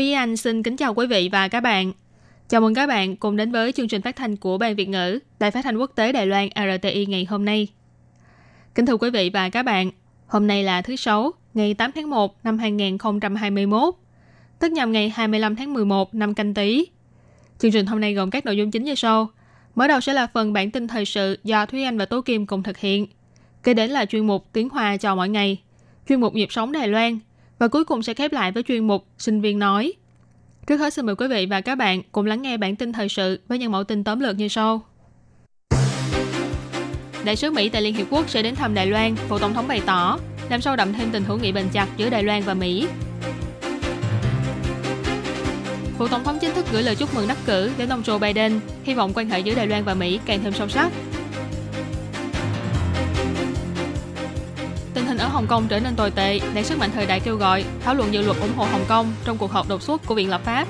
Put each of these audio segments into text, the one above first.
Thúy Anh xin kính chào quý vị và các bạn. Chào mừng các bạn cùng đến với chương trình phát thanh của Ban Việt ngữ, Đài phát thanh quốc tế Đài Loan RTI ngày hôm nay. Kính thưa quý vị và các bạn, hôm nay là thứ Sáu, ngày 8 tháng 1 năm 2021, tức nhằm ngày 25 tháng 11 năm canh tí. Chương trình hôm nay gồm các nội dung chính như sau. Mở đầu sẽ là phần bản tin thời sự do Thúy Anh và Tố Kim cùng thực hiện. Kế đến là chuyên mục tiếng Hoa cho mỗi ngày, chuyên mục nhịp sống Đài Loan và cuối cùng sẽ khép lại với chuyên mục sinh viên nói. Trước hết xin mời quý vị và các bạn cùng lắng nghe bản tin thời sự với những mẫu tin tóm lược như sau. Đại sứ Mỹ tại Liên Hiệp Quốc sẽ đến thăm Đài Loan, Phủ Tổng thống bày tỏ, làm sâu đậm thêm tình hữu nghị bền chặt giữa Đài Loan và Mỹ. Phủ Tổng thống chính thức gửi lời chúc mừng đắc cử đến ông Joe Biden, hy vọng quan hệ giữa Đài Loan và Mỹ càng thêm sâu sắc. Ở Hồng Kông trở nên tồi tệ, đại sứ mạnh thời đại kêu gọi thảo luận dự luật ủng hộ Hồng Kông trong cuộc họp đột xuất của Viện lập pháp.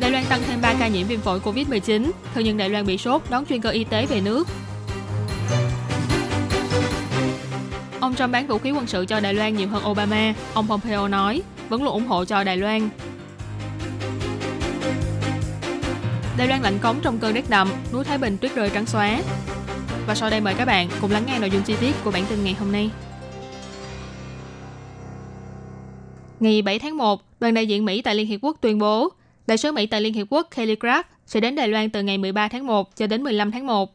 Đài Loan tăng thêm 3 ca nhiễm viêm phổi Covid-19, thương nhân Đài Loan bị sốt đón chuyên cơ y tế về nước. Ông Trump bán vũ khí quân sự cho Đài Loan nhiều hơn Obama, ông Pompeo nói, vẫn luôn ủng hộ cho Đài Loan. Đài Loan lạnh cống trong cơn rét đậm, núi Thái Bình tuyết rơi trắng xóa. Và sau đây mời các bạn cùng lắng nghe nội dung chi tiết của bản tin ngày hôm nay. Ngày 7 tháng 1, đoàn đại diện Mỹ tại Liên Hiệp Quốc tuyên bố, đại sứ Mỹ tại Liên Hiệp Quốc Kelly Craft sẽ đến Đài Loan từ ngày 13 tháng 1 cho đến 15 tháng 1.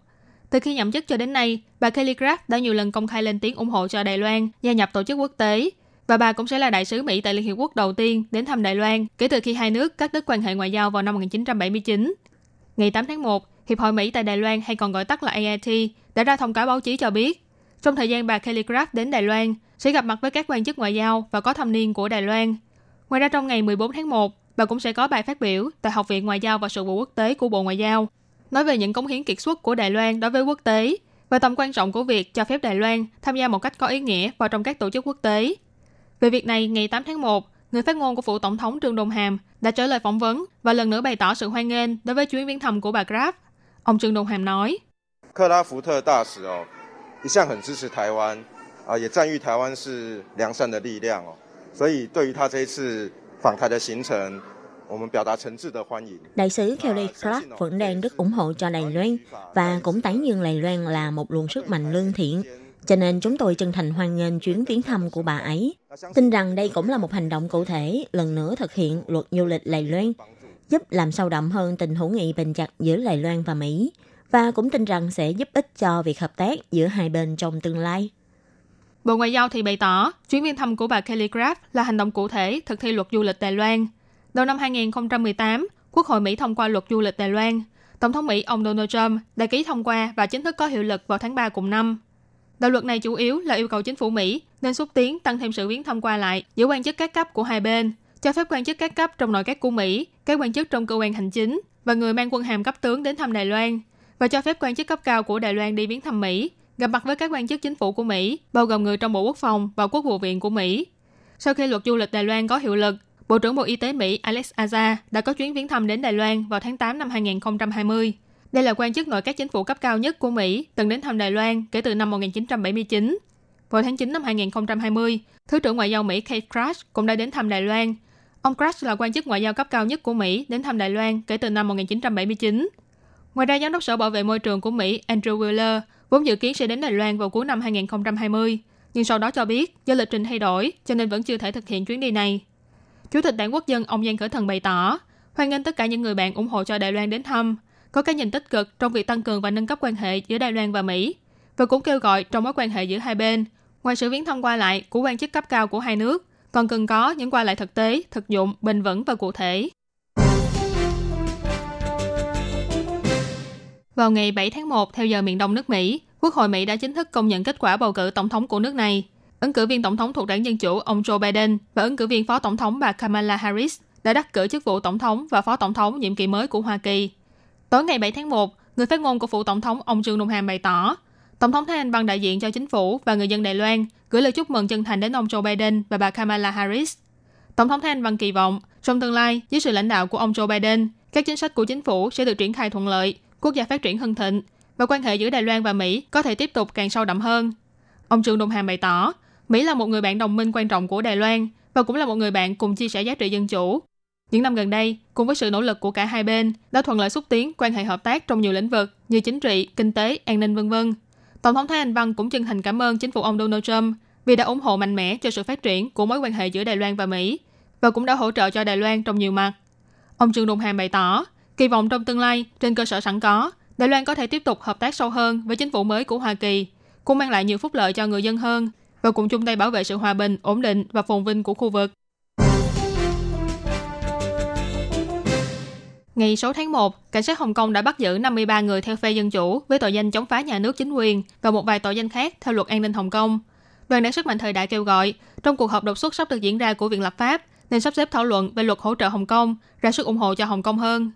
Từ khi nhậm chức cho đến nay, bà Kelly Craft đã nhiều lần công khai lên tiếng ủng hộ cho Đài Loan gia nhập tổ chức quốc tế, và bà cũng sẽ là đại sứ Mỹ tại Liên Hiệp Quốc đầu tiên đến thăm Đài Loan kể từ khi hai nước cắt đứt quan hệ ngoại giao vào năm 1979. Ngày 8 tháng 1, Hiệp hội Mỹ tại Đài Loan hay còn gọi tắt là AIT đã ra thông cáo báo chí cho biết, trong thời gian bà Kelly Craft đến Đài Loan, sẽ gặp mặt với các quan chức ngoại giao và có thâm niên của Đài Loan. Ngoài ra trong ngày 14 tháng 1, bà cũng sẽ có bài phát biểu tại Học viện Ngoại giao và Sự vụ Quốc tế của Bộ Ngoại giao, nói về những cống hiến kiệt xuất của Đài Loan đối với quốc tế và tầm quan trọng của việc cho phép Đài Loan tham gia một cách có ý nghĩa vào trong các tổ chức quốc tế. Về việc này, ngày 8 tháng 1, người phát ngôn của phủ tổng thống Trương Đông Hàm đã trả lời phỏng vấn và lần nữa bày tỏ sự hoan nghênh đối với chuyến viếng thăm của bà Graf. Ông Trương Đông Hàm nói, 克拉福特大使哦，一向很支持台湾啊，也赞誉台湾是良善的力量哦，所以对于他这一次访台的行程，我们表达诚挚的欢迎。 Đại sứ Kelly Clark vẫn đang rất ủng hộ cho Đài Loan và cũng tán dương Đài Loan là một luồng sức mạnh lương thiện. Cho nên chúng tôi chân thành hoan nghênh chuyến viếng thăm của bà ấy. Tin rằng đây cũng là một hành động cụ thể lần nữa thực hiện luật du lịch Đài Loan, giúp làm sâu đậm hơn tình hữu nghị bền chặt giữa Đài Loan và Mỹ và cũng tin rằng sẽ giúp ích cho việc hợp tác giữa hai bên trong tương lai. Bộ Ngoại giao thì bày tỏ, chuyến viếng thăm của bà Kelly Craft là hành động cụ thể thực thi luật du lịch Đài Loan. Đầu năm 2018, Quốc hội Mỹ thông qua luật du lịch Đài Loan. Tổng thống Mỹ ông Donald Trump đã ký thông qua và chính thức có hiệu lực vào tháng 3 cùng năm. Đạo luật này chủ yếu là yêu cầu chính phủ Mỹ nên xúc tiến tăng thêm sự viếng thăm qua lại giữa quan chức các cấp của hai bên, cho phép quan chức các cấp trong nội các của Mỹ, các quan chức trong cơ quan hành chính và người mang quân hàm cấp tướng đến thăm Đài Loan, và cho phép quan chức cấp cao của Đài Loan đi viếng thăm Mỹ, gặp mặt với các quan chức chính phủ của Mỹ, bao gồm người trong Bộ Quốc phòng và Quốc vụ viện của Mỹ. Sau khi luật du lịch Đài Loan có hiệu lực, Bộ trưởng Bộ Y tế Mỹ Alex Azar đã có chuyến viếng thăm đến Đài Loan vào tháng 8 năm 2020. Đây là quan chức nội các chính phủ cấp cao nhất của Mỹ từng đến thăm Đài Loan kể từ năm 1979. Vào tháng 9 năm 2020, Thứ trưởng Ngoại giao Mỹ Kate Crash cũng đã đến thăm Đài Loan. Ông Crash là quan chức ngoại giao cấp cao nhất của Mỹ đến thăm Đài Loan kể từ năm 1979. Ngoài ra, Giám đốc Sở Bảo vệ Môi trường của Mỹ Andrew Wheeler vốn dự kiến sẽ đến Đài Loan vào cuối năm 2020, nhưng sau đó cho biết do lịch trình thay đổi cho nên vẫn chưa thể thực hiện chuyến đi này. Chủ tịch Đảng Quốc dân ông Giang Khởi Thần bày tỏ, hoan nghênh tất cả những người bạn ủng hộ cho Đài Loan đến thăm, có cái nhìn tích cực trong việc tăng cường và nâng cấp quan hệ giữa Đài Loan và Mỹ, và cũng kêu gọi trong mối quan hệ giữa hai bên, ngoài sự viếng thăm qua lại của quan chức cấp cao của hai nước, còn cần có những qua lại thực tế, thực dụng, bền vững và cụ thể. Vào ngày 7 tháng 1 theo giờ miền đông nước Mỹ, Quốc hội Mỹ đã chính thức công nhận kết quả bầu cử tổng thống của nước này. Ứng cử viên tổng thống thuộc đảng Dân Chủ ông Joe Biden và ứng cử viên phó tổng thống bà Kamala Harris đã đắc cử chức vụ tổng thống và phó tổng thống nhiệm kỳ mới của Hoa Kỳ. Tối ngày 7 tháng 1, người phát ngôn của phủ tổng thống ông Trương Đông Hàm bày tỏ, Tổng thống Thái Anh Văn đại diện cho chính phủ và người dân Đài Loan gửi lời chúc mừng chân thành đến ông Joe Biden và bà Kamala Harris. Tổng thống Thái Anh Văn kỳ vọng, trong tương lai, dưới sự lãnh đạo của ông Joe Biden, các chính sách của chính phủ sẽ được triển khai thuận lợi, quốc gia phát triển hưng thịnh và quan hệ giữa Đài Loan và Mỹ có thể tiếp tục càng sâu đậm hơn. Ông Trương Đông Hàm bày tỏ, Mỹ là một người bạn đồng minh quan trọng của Đài Loan và cũng là một người bạn cùng chia sẻ giá trị dân chủ. Những năm gần đây, cùng với sự nỗ lực của cả hai bên, đã thuận lợi xúc tiến quan hệ hợp tác trong nhiều lĩnh vực như chính trị, kinh tế, an ninh v.v. Tổng thống Thái Anh Văn cũng chân thành cảm ơn chính phủ ông Donald Trump vì đã ủng hộ mạnh mẽ cho sự phát triển của mối quan hệ giữa Đài Loan và Mỹ và cũng đã hỗ trợ cho Đài Loan trong nhiều mặt. Ông Trương Đông Hàm bày tỏ, kỳ vọng trong tương lai, trên cơ sở sẵn có, Đài Loan có thể tiếp tục hợp tác sâu hơn với chính phủ mới của Hoa Kỳ, cũng mang lại nhiều phúc lợi cho người dân hơn và cùng chung tay bảo vệ sự hòa bình, ổn định và phồn vinh của khu vực. Ngày 6 tháng 1, cảnh sát Hồng Kông đã bắt giữ 53 người theo phe dân chủ với tội danh chống phá nhà nước chính quyền và một vài tội danh khác theo luật an ninh Hồng Kông. Đoàn đảng sức mạnh thời đại kêu gọi, trong cuộc họp đột xuất sắp được diễn ra của Viện Lập pháp, nên sắp xếp thảo luận về luật hỗ trợ Hồng Kông, ra sức ủng hộ cho Hồng Kông hơn.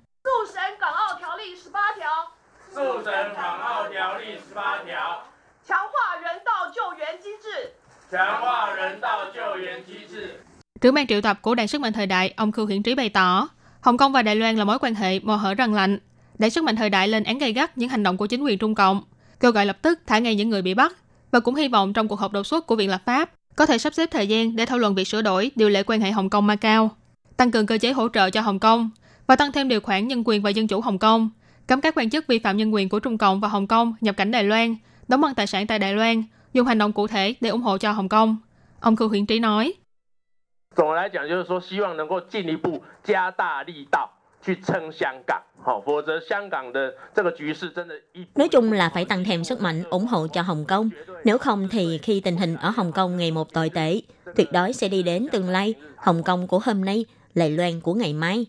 Trưởng ban triệu tập của Đảng Sức mạnh Thời đại, ông Khưu Hiển Trí bày tỏ, Hồng Kông và Đài Loan là mối quan hệ mò hở răng lạnh. Đảng Sức mạnh Thời đại lên án gay gắt những hành động của chính quyền Trung Cộng, kêu gọi lập tức thả ngay những người bị bắt và cũng hy vọng trong cuộc họp đột xuất của Viện Lập pháp có thể sắp xếp thời gian để thảo luận việc sửa đổi điều lệ quan hệ Hồng Kông Macau, tăng cường cơ chế hỗ trợ cho Hồng Kông và tăng thêm điều khoản nhân quyền và dân chủ Hồng Kông, cấm các quan chức vi phạm nhân quyền của Trung Cộng và Hồng Kông nhập cảnh Đài Loan, đóng băng tài sản tại Đài Loan, dùng hành động cụ thể để ủng hộ cho Hồng Kông. Ông Khương Hiển Trí nói. Nói chung là phải tăng thêm sức mạnh ủng hộ cho Hồng Kông. Nếu không thì khi tình hình ở Hồng Kông ngày một tồi tệ, tuyệt đối sẽ đi đến tương lai Hồng Kông của hôm nay, Lài Loan của ngày mai.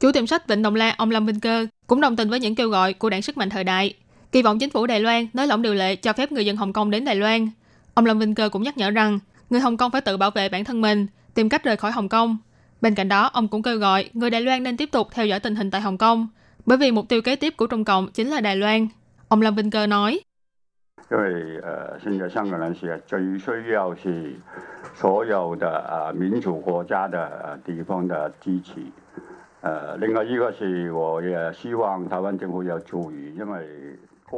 Chủ tiệm sách Vịnh Đồng La ông Lâm Vinh Cơ cũng đồng tình với những kêu gọi của đảng sức mạnh thời đại, kỳ vọng chính phủ Đài Loan nới lỏng điều lệ cho phép người dân Hồng Kông đến Đài Loan. Ông Lâm Vinh Cơ cũng nhắc nhở rằng người Hồng Kông phải tự bảo vệ bản thân mình, tìm cách rời khỏi Hồng Kông. Bên cạnh đó, ông cũng kêu gọi người Đài Loan nên tiếp tục theo dõi tình hình tại Hồng Kông, bởi vì mục tiêu kế tiếp của Trung Cộng chính là Đài Loan. Ông Lâm Vinh Cơ nói. 因为呃，现在香港人是最需要是所有的呃民主国家的地方的支持。呃，另外一个是我也希望台湾政府要注意，因为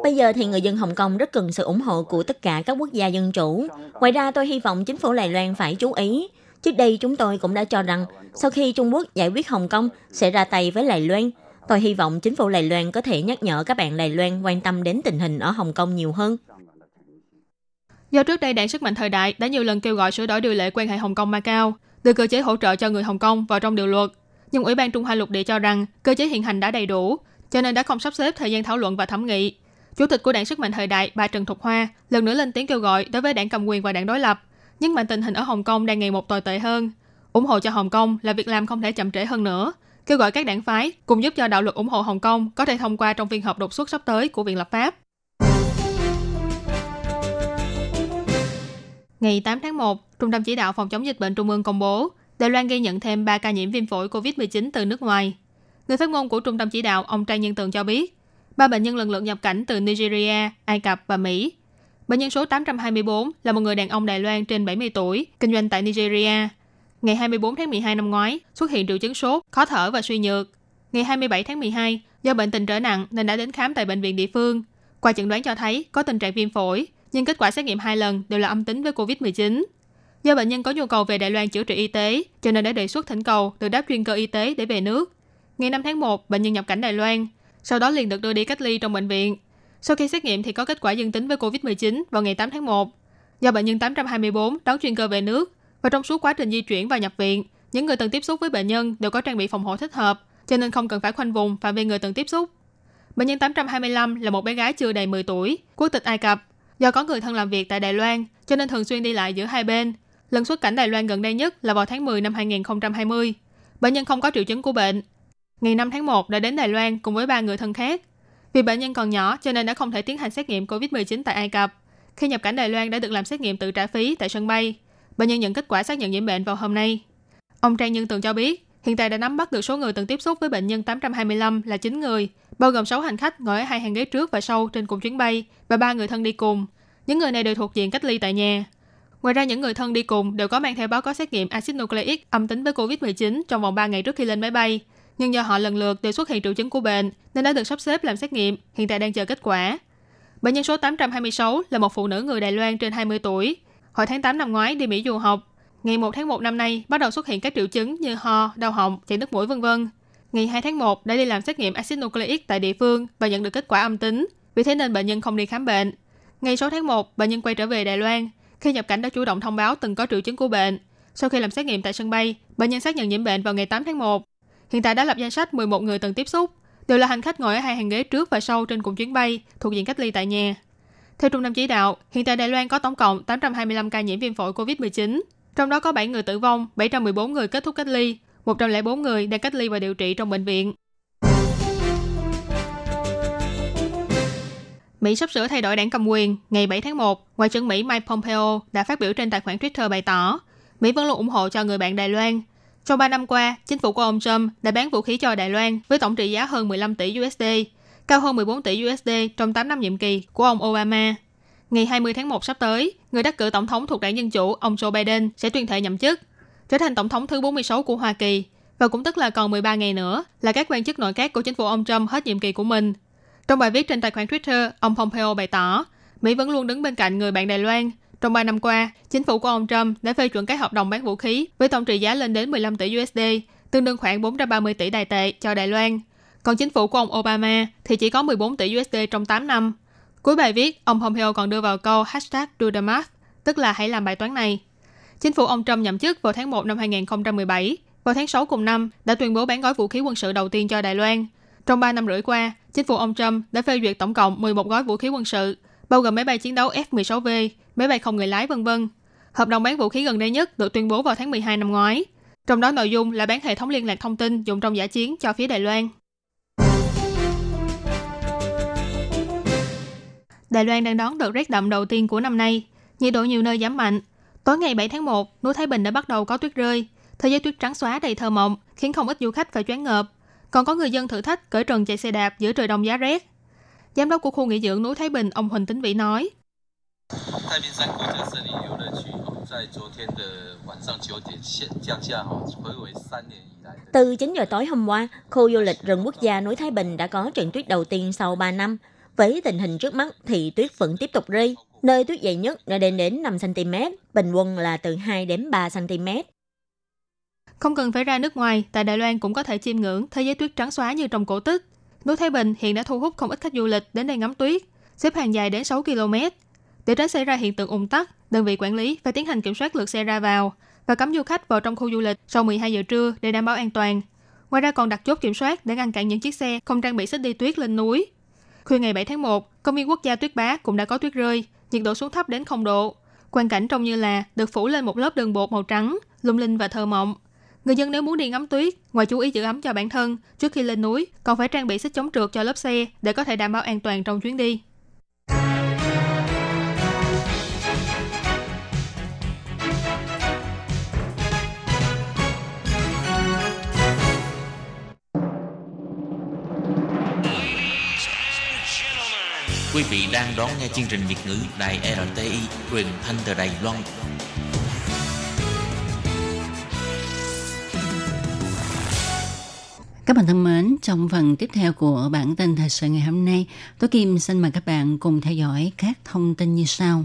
Bây giờ thì người dân Hồng Kông rất cần sự ủng hộ của tất cả các quốc gia dân chủ. Ngoài ra tôi hy vọng chính phủ Đài Loan phải chú ý. Trước đây chúng tôi cũng đã cho rằng sau khi Trung Quốc giải quyết Hồng Kông sẽ ra tay với Đài Loan. Tôi hy vọng chính phủ Đài Loan có thể nhắc nhở các bạn Đài Loan quan tâm đến tình hình ở Hồng Kông nhiều hơn. Do trước đây đảng sức mạnh thời đại đã nhiều lần kêu gọi sửa đổi điều lệ quan hệ Hồng Kông Macau, đưa cơ chế hỗ trợ cho người Hồng Kông vào trong điều luật. nhưng Ủy ban Trung Hoa Lục Địa cho rằng cơ chế hiện hành đã đầy đủ, cho nên đã không sắp xếp thời gian thảo luận và thẩm nghị. Chủ tịch của đảng sức mạnh thời đại bà Trần Thục Hoa lần nữa lên tiếng kêu gọi đối với đảng cầm quyền và đảng đối lập, nhưng mà tình hình ở Hồng Kông đang ngày một tồi tệ hơn. ủng hộ cho Hồng Kông là việc làm không thể chậm trễ hơn nữa. Kêu gọi các đảng phái cùng giúp cho đạo luật ủng hộ Hồng Kông có thể thông qua trong phiên họp đột xuất sắp tới của Viện Lập pháp. Ngày 8 tháng 1, Trung tâm Chỉ đạo Phòng chống dịch bệnh Trung ương công bố Đài Loan ghi nhận thêm 3 ca nhiễm viêm phổi COVID-19 từ nước ngoài. Người phát ngôn của Trung tâm Chỉ đạo, ông Trang Nhân Tường cho biết, ba bệnh nhân lần lượt nhập cảnh từ Nigeria, Ai Cập và Mỹ. Bệnh nhân số 824 là một người đàn ông Đài Loan trên 70 tuổi, kinh doanh tại Nigeria. Ngày 24 tháng 12 năm ngoái, xuất hiện triệu chứng sốt, khó thở và suy nhược. Ngày 27 tháng 12, do bệnh tình trở nặng nên đã đến khám tại bệnh viện địa phương. Qua chẩn đoán cho thấy có tình trạng viêm phổi, nhưng kết quả xét nghiệm hai lần đều là âm tính với COVID-19. Do bệnh nhân có nhu cầu về Đài Loan chữa trị y tế, cho nên đã đề xuất thỉnh cầu từ đáp chuyên cơ y tế để về nước. Ngày 5 tháng 1, bệnh nhân nhập cảnh Đài Loan, sau đó liền được đưa đi cách ly trong bệnh viện. Sau khi xét nghiệm thì có kết quả dương tính với COVID-19 vào ngày 8 tháng 1. Do bệnh nhân 824 đón chuyên cơ về nước và trong suốt quá trình di chuyển và nhập viện, những người từng tiếp xúc với bệnh nhân đều có trang bị phòng hộ thích hợp, cho nên không cần phải khoanh vùng phạm vi người từng tiếp xúc. Bệnh nhân 825 là một bé gái chưa đầy 10 tuổi, quốc tịch Ai Cập. Do có người thân làm việc tại Đài Loan, cho nên thường xuyên đi lại giữa hai bên. Lần xuất cảnh Đài Loan gần đây nhất là vào tháng 10 năm 2020. Bệnh nhân không có triệu chứng của bệnh. Ngày 5 tháng 1 đã đến Đài Loan cùng với ba người thân khác. Vì bệnh nhân còn nhỏ cho nên đã không thể tiến hành xét nghiệm COVID-19 tại Ai Cập. khi nhập cảnh Đài Loan đã được làm xét nghiệm tự trả phí tại sân bay. Bệnh nhân nhận kết quả xác nhận nhiễm bệnh vào hôm nay. Ông Trang Nhân Tường cho biết, hiện tại đã nắm bắt được số người từng tiếp xúc với bệnh nhân 825 là 9 người, bao gồm 6 hành khách ngồi ở hai hàng ghế trước và sau trên cùng chuyến bay và ba người thân đi cùng. Những người này đều thuộc diện cách ly tại nhà. Ngoài ra, những người thân đi cùng đều có mang theo báo cáo xét nghiệm axit nucleic âm tính với COVID-19 trong vòng 3 ngày trước khi lên máy bay. Nhưng do họ lần lượt đều xuất hiện triệu chứng của bệnh nên đã được sắp xếp làm xét nghiệm, hiện tại đang chờ kết quả. Bệnh nhân số 826 là một phụ nữ người Đài Loan trên 20 tuổi. Hồi tháng 8 năm ngoái đi Mỹ du học. Ngày 1 tháng 1 năm nay bắt đầu xuất hiện các triệu chứng như ho, đau họng, chảy nước mũi vân vân. Ngày 2 tháng 1 đã đi làm xét nghiệm axit nucleic tại địa phương và nhận được kết quả âm tính. Vì thế nên bệnh nhân không đi khám bệnh. Ngày 6 tháng 1, bệnh nhân quay trở về Đài Loan. Khi nhập cảnh đã chủ động thông báo từng có triệu chứng của bệnh. Sau khi làm xét nghiệm tại sân bay, bệnh nhân xác nhận nhiễm bệnh vào ngày 8 tháng 1. Hiện tại đã lập danh sách 11 người từng tiếp xúc, đều là hành khách ngồi ở hai hàng ghế trước và sau trên cùng chuyến bay thuộc diện cách ly tại nhà. Theo Trung tâm Chỉ đạo, hiện tại Đài Loan có tổng cộng 825 ca nhiễm viêm phổi COVID-19, trong đó có 7 người tử vong, 714 người kết thúc cách ly, 104 người đang cách ly và điều trị trong bệnh viện. Mỹ sắp sửa thay đổi đảng cầm quyền. Ngày 7 tháng 1, Ngoại trưởng Mỹ Mike Pompeo đã phát biểu trên tài khoản Twitter bày tỏ Mỹ vẫn luôn ủng hộ cho người bạn Đài Loan. Trong 3 năm qua, chính phủ của ông Trump đã bán vũ khí cho Đài Loan với tổng trị giá hơn 15 tỷ USD, cao hơn 14 tỷ USD trong 8 năm nhiệm kỳ của ông Obama. Ngày 20 tháng 1 sắp tới, người đắc cử tổng thống thuộc đảng Dân Chủ, ông Joe Biden sẽ tuyên thệ nhậm chức, trở thành tổng thống thứ 46 của Hoa Kỳ, và cũng tức là còn 13 ngày nữa là các quan chức nội các của chính phủ ông Trump hết nhiệm kỳ của mình. Trong bài viết trên tài khoản Twitter, ông Pompeo bày tỏ, Mỹ vẫn luôn đứng bên cạnh người bạn Đài Loan. Trong 3 năm qua, chính phủ của ông Trump đã phê chuẩn các hợp đồng bán vũ khí với tổng trị giá lên đến 15 tỷ USD, tương đương khoảng 430 tỷ đài tệ cho Đài Loan. Còn chính phủ của ông Obama thì chỉ có 14 tỷ USD trong 8 năm. Cuối bài viết, ông Pompeo còn đưa vào câu hashtag do the math, tức là hãy làm bài toán này. Chính phủ ông Trump nhậm chức vào tháng 1 năm 2017. Vào tháng 6 cùng năm, đã tuyên bố bán gói vũ khí quân sự đầu tiên cho Đài Loan. Trong 3 năm rưỡi qua, chính phủ ông Trump đã phê duyệt tổng cộng 11 gói vũ khí quân sự, bao gồm máy bay chiến đấu F-16V, máy bay không người lái vân vân. Hợp đồng bán vũ khí gần đây nhất được tuyên bố vào tháng 12 năm ngoái. Trong đó nội dung là bán hệ thống liên lạc thông tin dùng trong giả chiến cho phía Đài Loan. Đài Loan đang đón đợt rét đậm đầu tiên của năm nay. Nhiệt độ nhiều nơi giảm mạnh. Tối ngày 7 tháng 1, núi Thái Bình đã bắt đầu có tuyết rơi. Thời gian tuyết trắng xóa đầy thơ mộng, khiến không ít du khách phải choáng ngợp. Còn có người dân thử thách cởi trần chạy xe đạp giữa trời đông giá rét. Giám đốc của khu nghỉ dưỡng núi Thái Bình, ông Huỳnh Tĩnh Vĩ nói. Từ 9 giờ tối hôm qua, khu du lịch rừng quốc gia núi Thái Bình đã có trận tuyết đầu tiên sau 3 năm. Với tình hình trước mắt thì tuyết vẫn tiếp tục rơi. Nơi tuyết dày nhất đã đến đến 5 cm, bình quân là từ 2 đến 3 cm. Không cần phải ra nước ngoài, tại Đài Loan cũng có thể chiêm ngưỡng thế giới tuyết trắng xóa như trong cổ tích. Núi Thái Bình hiện đã thu hút không ít khách du lịch đến đây ngắm tuyết, xếp hàng dài đến 6 km. Để tránh xảy ra hiện tượng ủng tắc, đơn vị quản lý phải tiến hành kiểm soát lượt xe ra vào và cấm du khách vào trong khu du lịch sau 12 giờ trưa để đảm bảo an toàn. Ngoài ra còn đặt chốt kiểm soát để ngăn cản những chiếc xe không trang bị xích đi tuyết lên núi. Khuya ngày 7 tháng 1, công viên quốc gia Tuyết Bá cũng đã có tuyết rơi, nhiệt độ xuống thấp đến 0 độ. Quan cảnh trông như là được phủ lên một lớp đường bột màu trắng, lung linh và thơ mộng. Người dân nếu muốn đi ngắm tuyết, ngoài chú ý giữ ấm cho bản thân trước khi lên núi, còn phải trang bị xích chống trượt cho lớp xe để có thể đảm bảo an toàn trong chuyến đi. Quý vị đang đón nghe chương trình Việt ngữ Đài RTI truyền thanh từ Đài Loan. Các bạn thân mến, trong phần tiếp theo của bản tin thời sự ngày hôm nay, tôi Kim xin mời các bạn cùng theo dõi các thông tin như sau.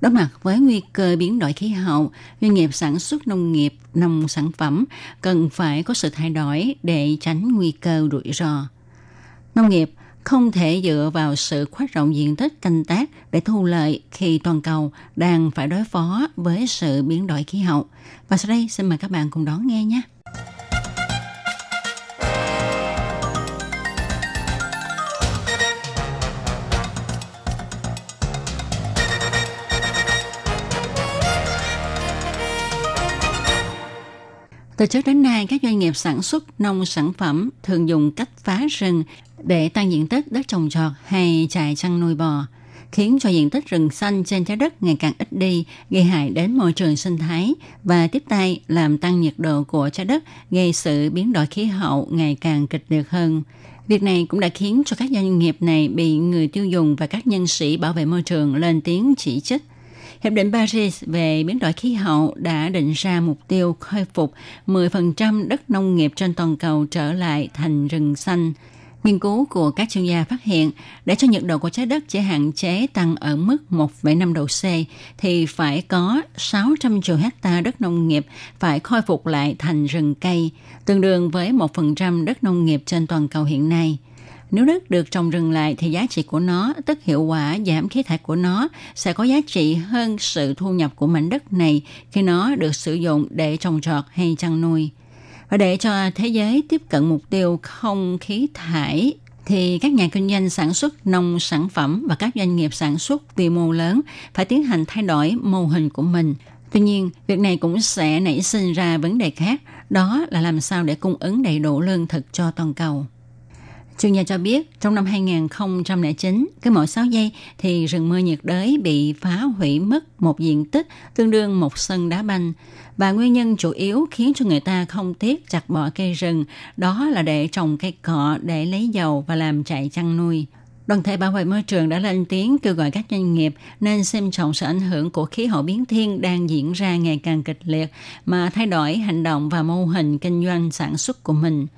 Đối mặt với nguy cơ biến đổi khí hậu, doanh nghiệp sản xuất nông nghiệp, nông sản phẩm cần phải có sự thay đổi để tránh nguy cơ rủi ro. Nông nghiệp không thể dựa vào sự khoát rộng diện tích canh tác để thu lợi khi toàn cầu đang phải đối phó với sự biến đổi khí hậu. Và sau đây xin mời các bạn cùng đón nghe nhé. Từ trước đến nay, các doanh nghiệp sản xuất nông sản phẩm thường dùng cách phá rừng để tăng diện tích đất trồng trọt hay trại chăn nuôi bò. khiến cho diện tích rừng xanh trên trái đất ngày càng ít đi, gây hại đến môi trường sinh thái và tiếp tay làm tăng nhiệt độ của trái đất, gây sự biến đổi khí hậu ngày càng kịch liệt hơn. Việc này cũng đã khiến cho các doanh nghiệp này bị người tiêu dùng và các nhân sĩ bảo vệ môi trường lên tiếng chỉ trích. Hiệp định Paris về biến đổi khí hậu đã định ra mục tiêu khôi phục 10% đất nông nghiệp trên toàn cầu trở lại thành rừng xanh. Nghiên cứu của các chuyên gia phát hiện, để cho nhiệt độ của trái đất chỉ hạn chế tăng ở mức 1,5 độ C, thì phải có 600 triệu hecta đất nông nghiệp phải khôi phục lại thành rừng cây, tương đương với 1% đất nông nghiệp trên toàn cầu hiện nay. Nếu đất được trồng rừng lại thì giá trị của nó, tức hiệu quả giảm khí thải của nó, sẽ có giá trị hơn sự thu nhập của mảnh đất này khi nó được sử dụng để trồng trọt hay chăn nuôi. Và để cho thế giới tiếp cận mục tiêu không khí thải thì các nhà kinh doanh sản xuất nông sản phẩm và các doanh nghiệp sản xuất quy mô lớn phải tiến hành thay đổi mô hình của mình. Tuy nhiên, việc này cũng sẽ nảy sinh ra vấn đề khác, đó là làm sao để cung ứng đầy đủ lương thực cho toàn cầu. Chuyên gia cho biết, trong năm 2009, cứ mỗi 6 giây thì rừng mưa nhiệt đới bị phá hủy mất một diện tích tương đương một sân đá banh. Và nguyên nhân chủ yếu khiến cho người ta không tiếc chặt bỏ cây rừng, đó là để trồng cây cọ để lấy dầu và làm trại chăn nuôi. Đoàn thể bảo vệ môi trường đã lên tiếng kêu gọi các doanh nghiệp nên xem trọng sự ảnh hưởng của khí hậu biến thiên đang diễn ra ngày càng kịch liệt mà thay đổi hành động và mô hình kinh doanh sản xuất của mình –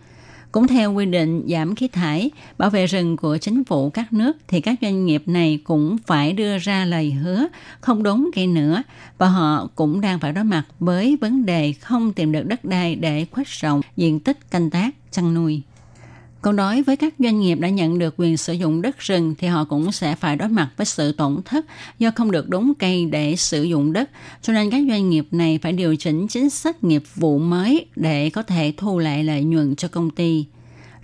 cũng theo quy định giảm khí thải, bảo vệ rừng của chính phủ các nước thì các doanh nghiệp này cũng phải đưa ra lời hứa không đốn cây nữa và họ cũng đang phải đối mặt với vấn đề không tìm được đất đai để khuếch rộng diện tích canh tác, chăn nuôi. Còn đối với các doanh nghiệp đã nhận được quyền sử dụng đất rừng thì họ cũng sẽ phải đối mặt với sự tổn thất do không được đốn cây để sử dụng đất. Cho nên các doanh nghiệp này phải điều chỉnh chính sách nghiệp vụ mới để có thể thu lại lợi nhuận cho công ty.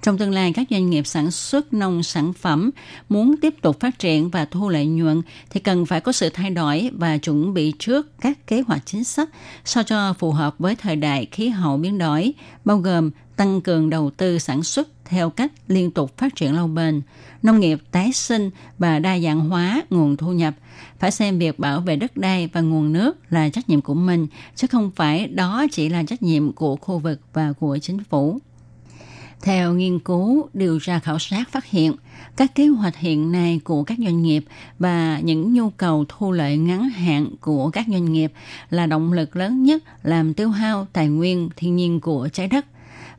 Trong tương lai, các doanh nghiệp sản xuất nông sản phẩm muốn tiếp tục phát triển và thu lợi nhuận thì cần phải có sự thay đổi và chuẩn bị trước các kế hoạch chính sách sao cho phù hợp với thời đại khí hậu biến đổi, bao gồm tăng cường đầu tư sản xuất theo cách liên tục phát triển lâu bền, nông nghiệp tái sinh và đa dạng hóa nguồn thu nhập. Phải xem việc bảo vệ đất đai và nguồn nước là trách nhiệm của mình, chứ không phải đó chỉ là trách nhiệm của khu vực và của chính phủ. Theo nghiên cứu, điều tra khảo sát phát hiện, các kế hoạch hiện nay của các doanh nghiệp và những nhu cầu thu lợi ngắn hạn của các doanh nghiệp là động lực lớn nhất làm tiêu hao tài nguyên thiên nhiên của trái đất.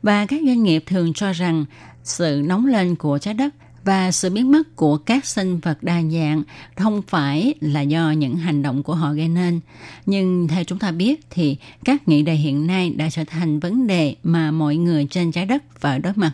Và các doanh nghiệp thường cho rằng sự nóng lên của trái đất và sự biến mất của các sinh vật đa dạng không phải là do những hành động của họ gây nên. Nhưng theo chúng ta biết thì các nghị đề hiện nay đã trở thành vấn đề mà mọi người trên trái đất phải đối mặt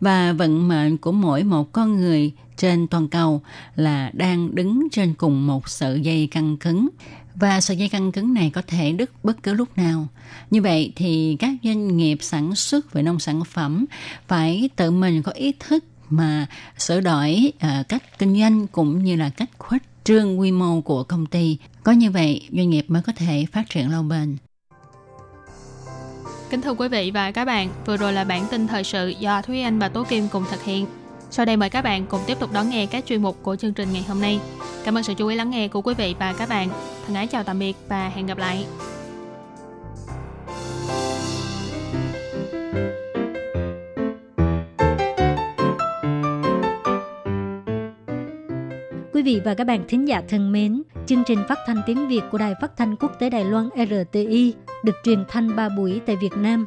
và vận mệnh của mỗi một con người trên toàn cầu là đang đứng trên cùng một sợi dây căng cứng và sợi dây căng cứng này có thể đứt bất cứ lúc nào. Như vậy thì các doanh nghiệp sản xuất về nông sản phẩm phải tự mình có ý thức mà sửa đổi uh, cách kinh doanh cũng như là cách khuếch trương quy mô của công ty. Có như vậy, doanh nghiệp mới có thể phát triển lâu bền. Kính thưa quý vị và các bạn, vừa rồi là bản tin thời sự do Thúy Anh và Tố Kim cùng thực hiện. Sau đây mời các bạn cùng tiếp tục đón nghe các chuyên mục của chương trình ngày hôm nay. Cảm ơn sự chú ý lắng nghe của quý vị và các bạn. Thân ái chào tạm biệt và hẹn gặp lại. Quý vị và các bạn thính giả thân mến, chương trình phát thanh tiếng Việt của Đài Phát thanh Quốc tế Đài Loan RTI được truyền thanh 3 buổi tại Việt Nam,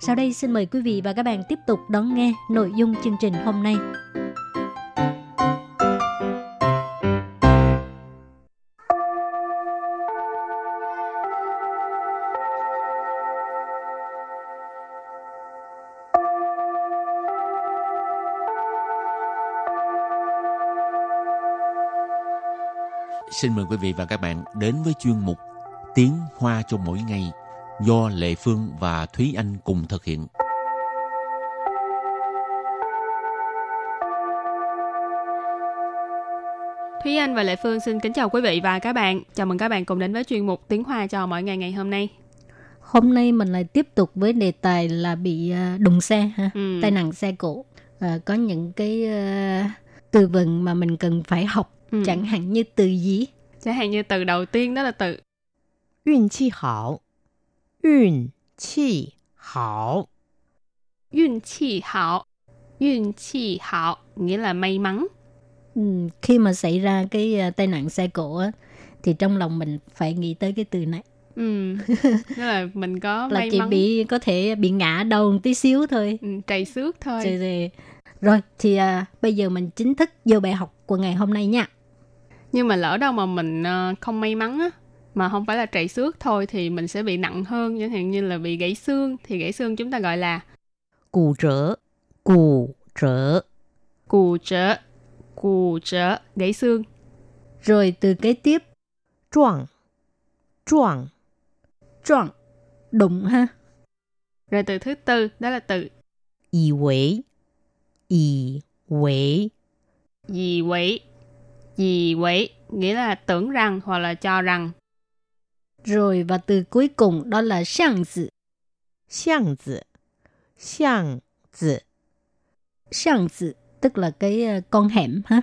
sau đây xin mời quý vị và các bạn tiếp tục đón nghe nội dung chương trình hôm nay. Xin mời quý vị và các bạn đến với chuyên mục Tiếng Hoa cho mỗi ngày do Lệ Phương và Thúy Anh cùng thực hiện. Thúy Anh và Lệ Phương xin kính chào quý vị và các bạn. Chào mừng các bạn cùng đến với chuyên mục Tiếng Hoa cho mỗi ngày ngày hôm nay. Hôm nay mình lại tiếp tục với đề tài là bị à, đụng xe ha, Ừ. tai nạn xe cộ. À, có những cái à, từ vựng mà mình cần phải học, Ừ. chẳng hạn như từ gì? Chẳng hạn như từ đầu tiên đó là từ 运气好， 运气好， duyên chi hảo. Duyên chi hảo nghĩa là may mắn. Ừ, khi mà xảy ra cái à, tai nạn xe cộ á, thì trong lòng mình phải nghĩ tới cái từ này Ừ. Nghĩa là mình có là may chỉ mắn. bị có thể bị ngã đầu một tí xíu thôi. Ừ, trầy xước thôi. Rồi, rồi, rồi thì à, bây giờ mình chính thức vô bài học của ngày hôm nay nha. Nhưng mà lỡ đâu mà mình ờ, không may mắn á, mà không phải là trầy xước thôi thì mình sẽ bị nặng hơn chẳng hạn như là bị gãy xương. Thì gãy xương chúng ta gọi là cù trở cù trở. Cù trở cù trở gãy xương. Rồi từ kế tiếp choạng choạng choạng đụng ha. Rồi từ thứ tư đó là từ y quỷ y quỷ y quỷ y quỷ nghĩa là tưởng rằng hoặc là cho rằng. Rồi và từ cuối cùng đó là xiang zi. Xiang zi. Xiang zi. Xiang zi tức là cái ờ, con hẻm ha.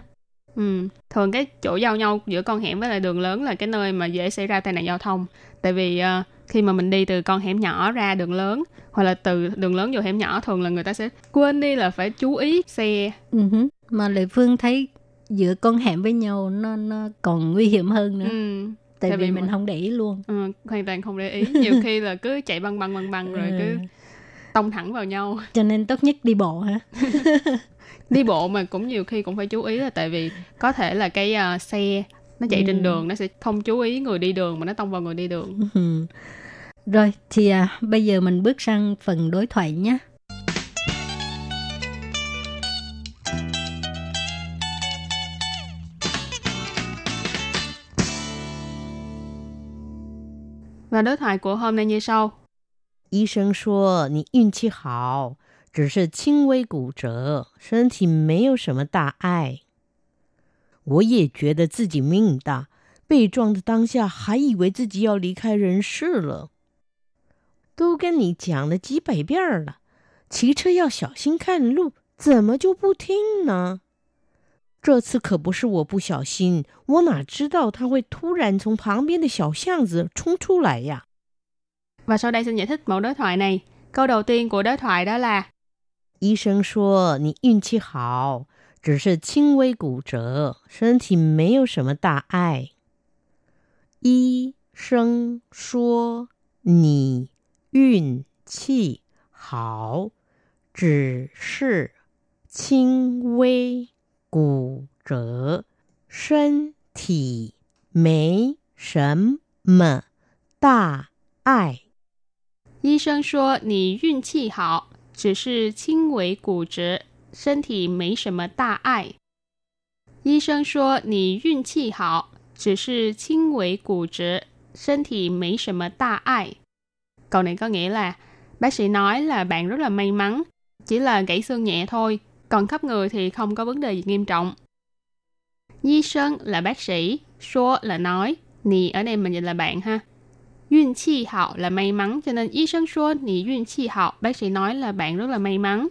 Ừ, thường cái chỗ giao nhau giữa con hẻm với lại đường lớn là cái nơi mà dễ xảy ra tai nạn giao thông. Tại vì uh, khi mà mình đi từ con hẻm nhỏ ra đường lớn hoặc là từ đường lớn vô hẻm nhỏ thường là người ta sẽ quên đi là phải chú ý xe. Uh-huh. Mà Lệ Phương thấy giữa con hẻm với nhau nó nó còn nguy hiểm hơn nữa. Ừ. Tại, tại vì vì mình mà- không để ý luôn. Ừ, hoàn toàn không để ý. Nhiều khi là cứ chạy băng băng băng băng rồi cứ Ừ. tông thẳng vào nhau. Cho nên tốt nhất đi bộ ha. Đi bộ mà cũng nhiều khi cũng phải chú ý là tại vì có thể là cái ờ, xe nó chạy trên Ừ. đường nó sẽ không chú ý người đi đường mà nó tông vào người đi đường. Ừ. Rồi thì à, bây giờ mình bước sang phần đối thoại nhé. Và đối thoại của hôm nay như sau. 医生说你运气好，只是轻微骨折，身体没有什么大碍。我也觉得自己命大，被撞的当下还以为自己要离开人世了。都跟你讲了几百遍了，骑车要小心看路，怎么就不听呢？这次可不是我不小心，我哪知道他会突然从旁边的小巷子冲出来呀？Và sau đây xin giải thích mẫu đối thoại này. Câu đầu tiên của đối thoại đó là 医生说你运气好，只是轻微骨折，身体没有什么大碍。医生说你运气好，只是轻微骨折，身体没什么大碍。 医生说你运气好，只是轻微骨折，身体没什么大碍。医生说你运气好，只是轻微骨折，身体没什么大碍。Câu này có nghĩa là bác sĩ nói là bạn rất là may mắn, chỉ là gãy xương nhẹ thôi, còn khắp người thì không có vấn đề gì nghiêm trọng. Di sơn là bác sĩ, số là nói, nì ở đây mình dịch là bạn ha. Yun chi hảo là may mắn, cho nên y sinh số nì yun chi hảo, bác sĩ nói là bạn rất là may mắn.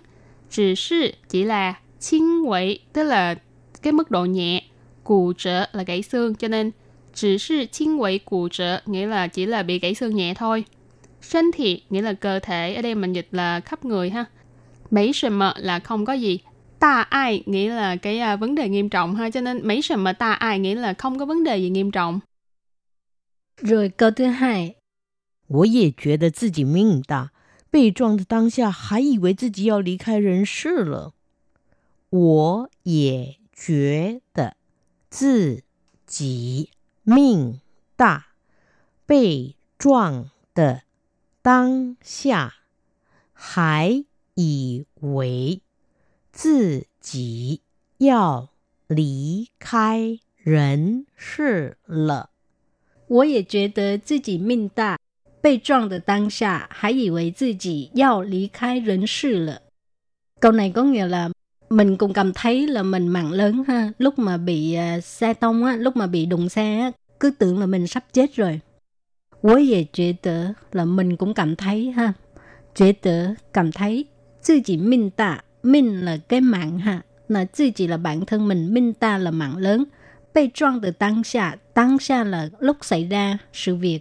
Chỉ sư chỉ là轻微, tức là cái mức độ nhẹ, cụ trở là gãy xương, cho nên chỉ sư 轻微 cụ trở nghĩa là chỉ là bị gãy xương nhẹ thôi.身体nghĩa là cơ thể, ở đây mình dịch là khắp người ha. Mấy sầm mờ là không có gì. Ta ai nghĩa là cái à, vấn đề nghiêm trọng ha, cho nên mấy sầm mờ ta ai nghĩa là không có vấn đề gì nghiêm trọng. Rồi câu thứ hai, 我也觉得自己命大， 被撞的当下还以为自己要离开人世了。我也觉得自己命大，被撞的当下还 以为自己要离开人世了。我也觉得自己命大，被撞的当下还以为自己要离开人世了. Câu này có nghĩa là mình cũng cảm thấy là mình mạng lớn ha. Lúc mà bị uh, xe tông á, lúc mà bị đụng xe á, cứ tưởng là mình sắp chết rồi. 我也觉得 là mình cũng cảm thấy ha. 觉得 cảm thấy 自己命大 Minh là cái mạng ha. Là 自己 là bản thân mình, minh ta là mạng lớn. Bị撞từ tăng xạ, tăng xạ là lúc xảy ra sự việc.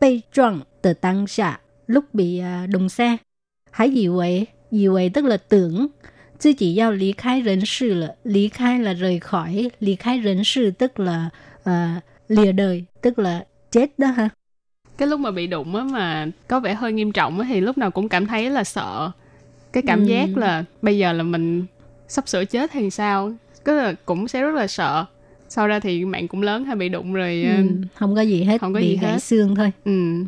Bị撞từ tăng xạ, lúc bị uh, đụng xe. Hãy gì vậy? Gì vậy tức là tưởng. Chứ chỉ giao lý khai人世 là lý khai là rời khỏi, lý khai 人世 tức là uh, lìa đời, tức là chết đó ha. Cái lúc mà bị đụng á mà có vẻ hơi nghiêm trọng á thì lúc nào cũng cảm thấy là sợ. Cái cảm Ừ. giác là bây giờ là mình sắp sửa chết thì sao? Cái là cũng sẽ rất là sợ. Sau ra thì mạng cũng lớn hay bị đụng rồi ờ, Ừ, không có gì hết, không có bị gì gãy hết. xương thôi. Ừ.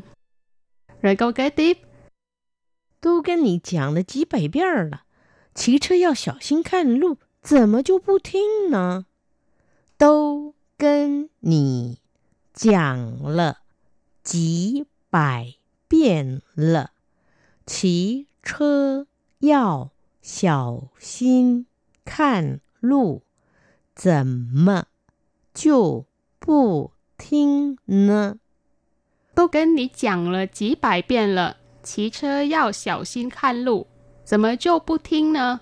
Rồi câu kế tiếp, 都跟你讲了几百遍儿了，骑车要小心看路，怎么就不听呢？都跟你讲了几百遍了，骑车 要小心看路，怎么就不听呢？都跟你讲了几百遍了，骑车要小心看路，怎么就不听呢？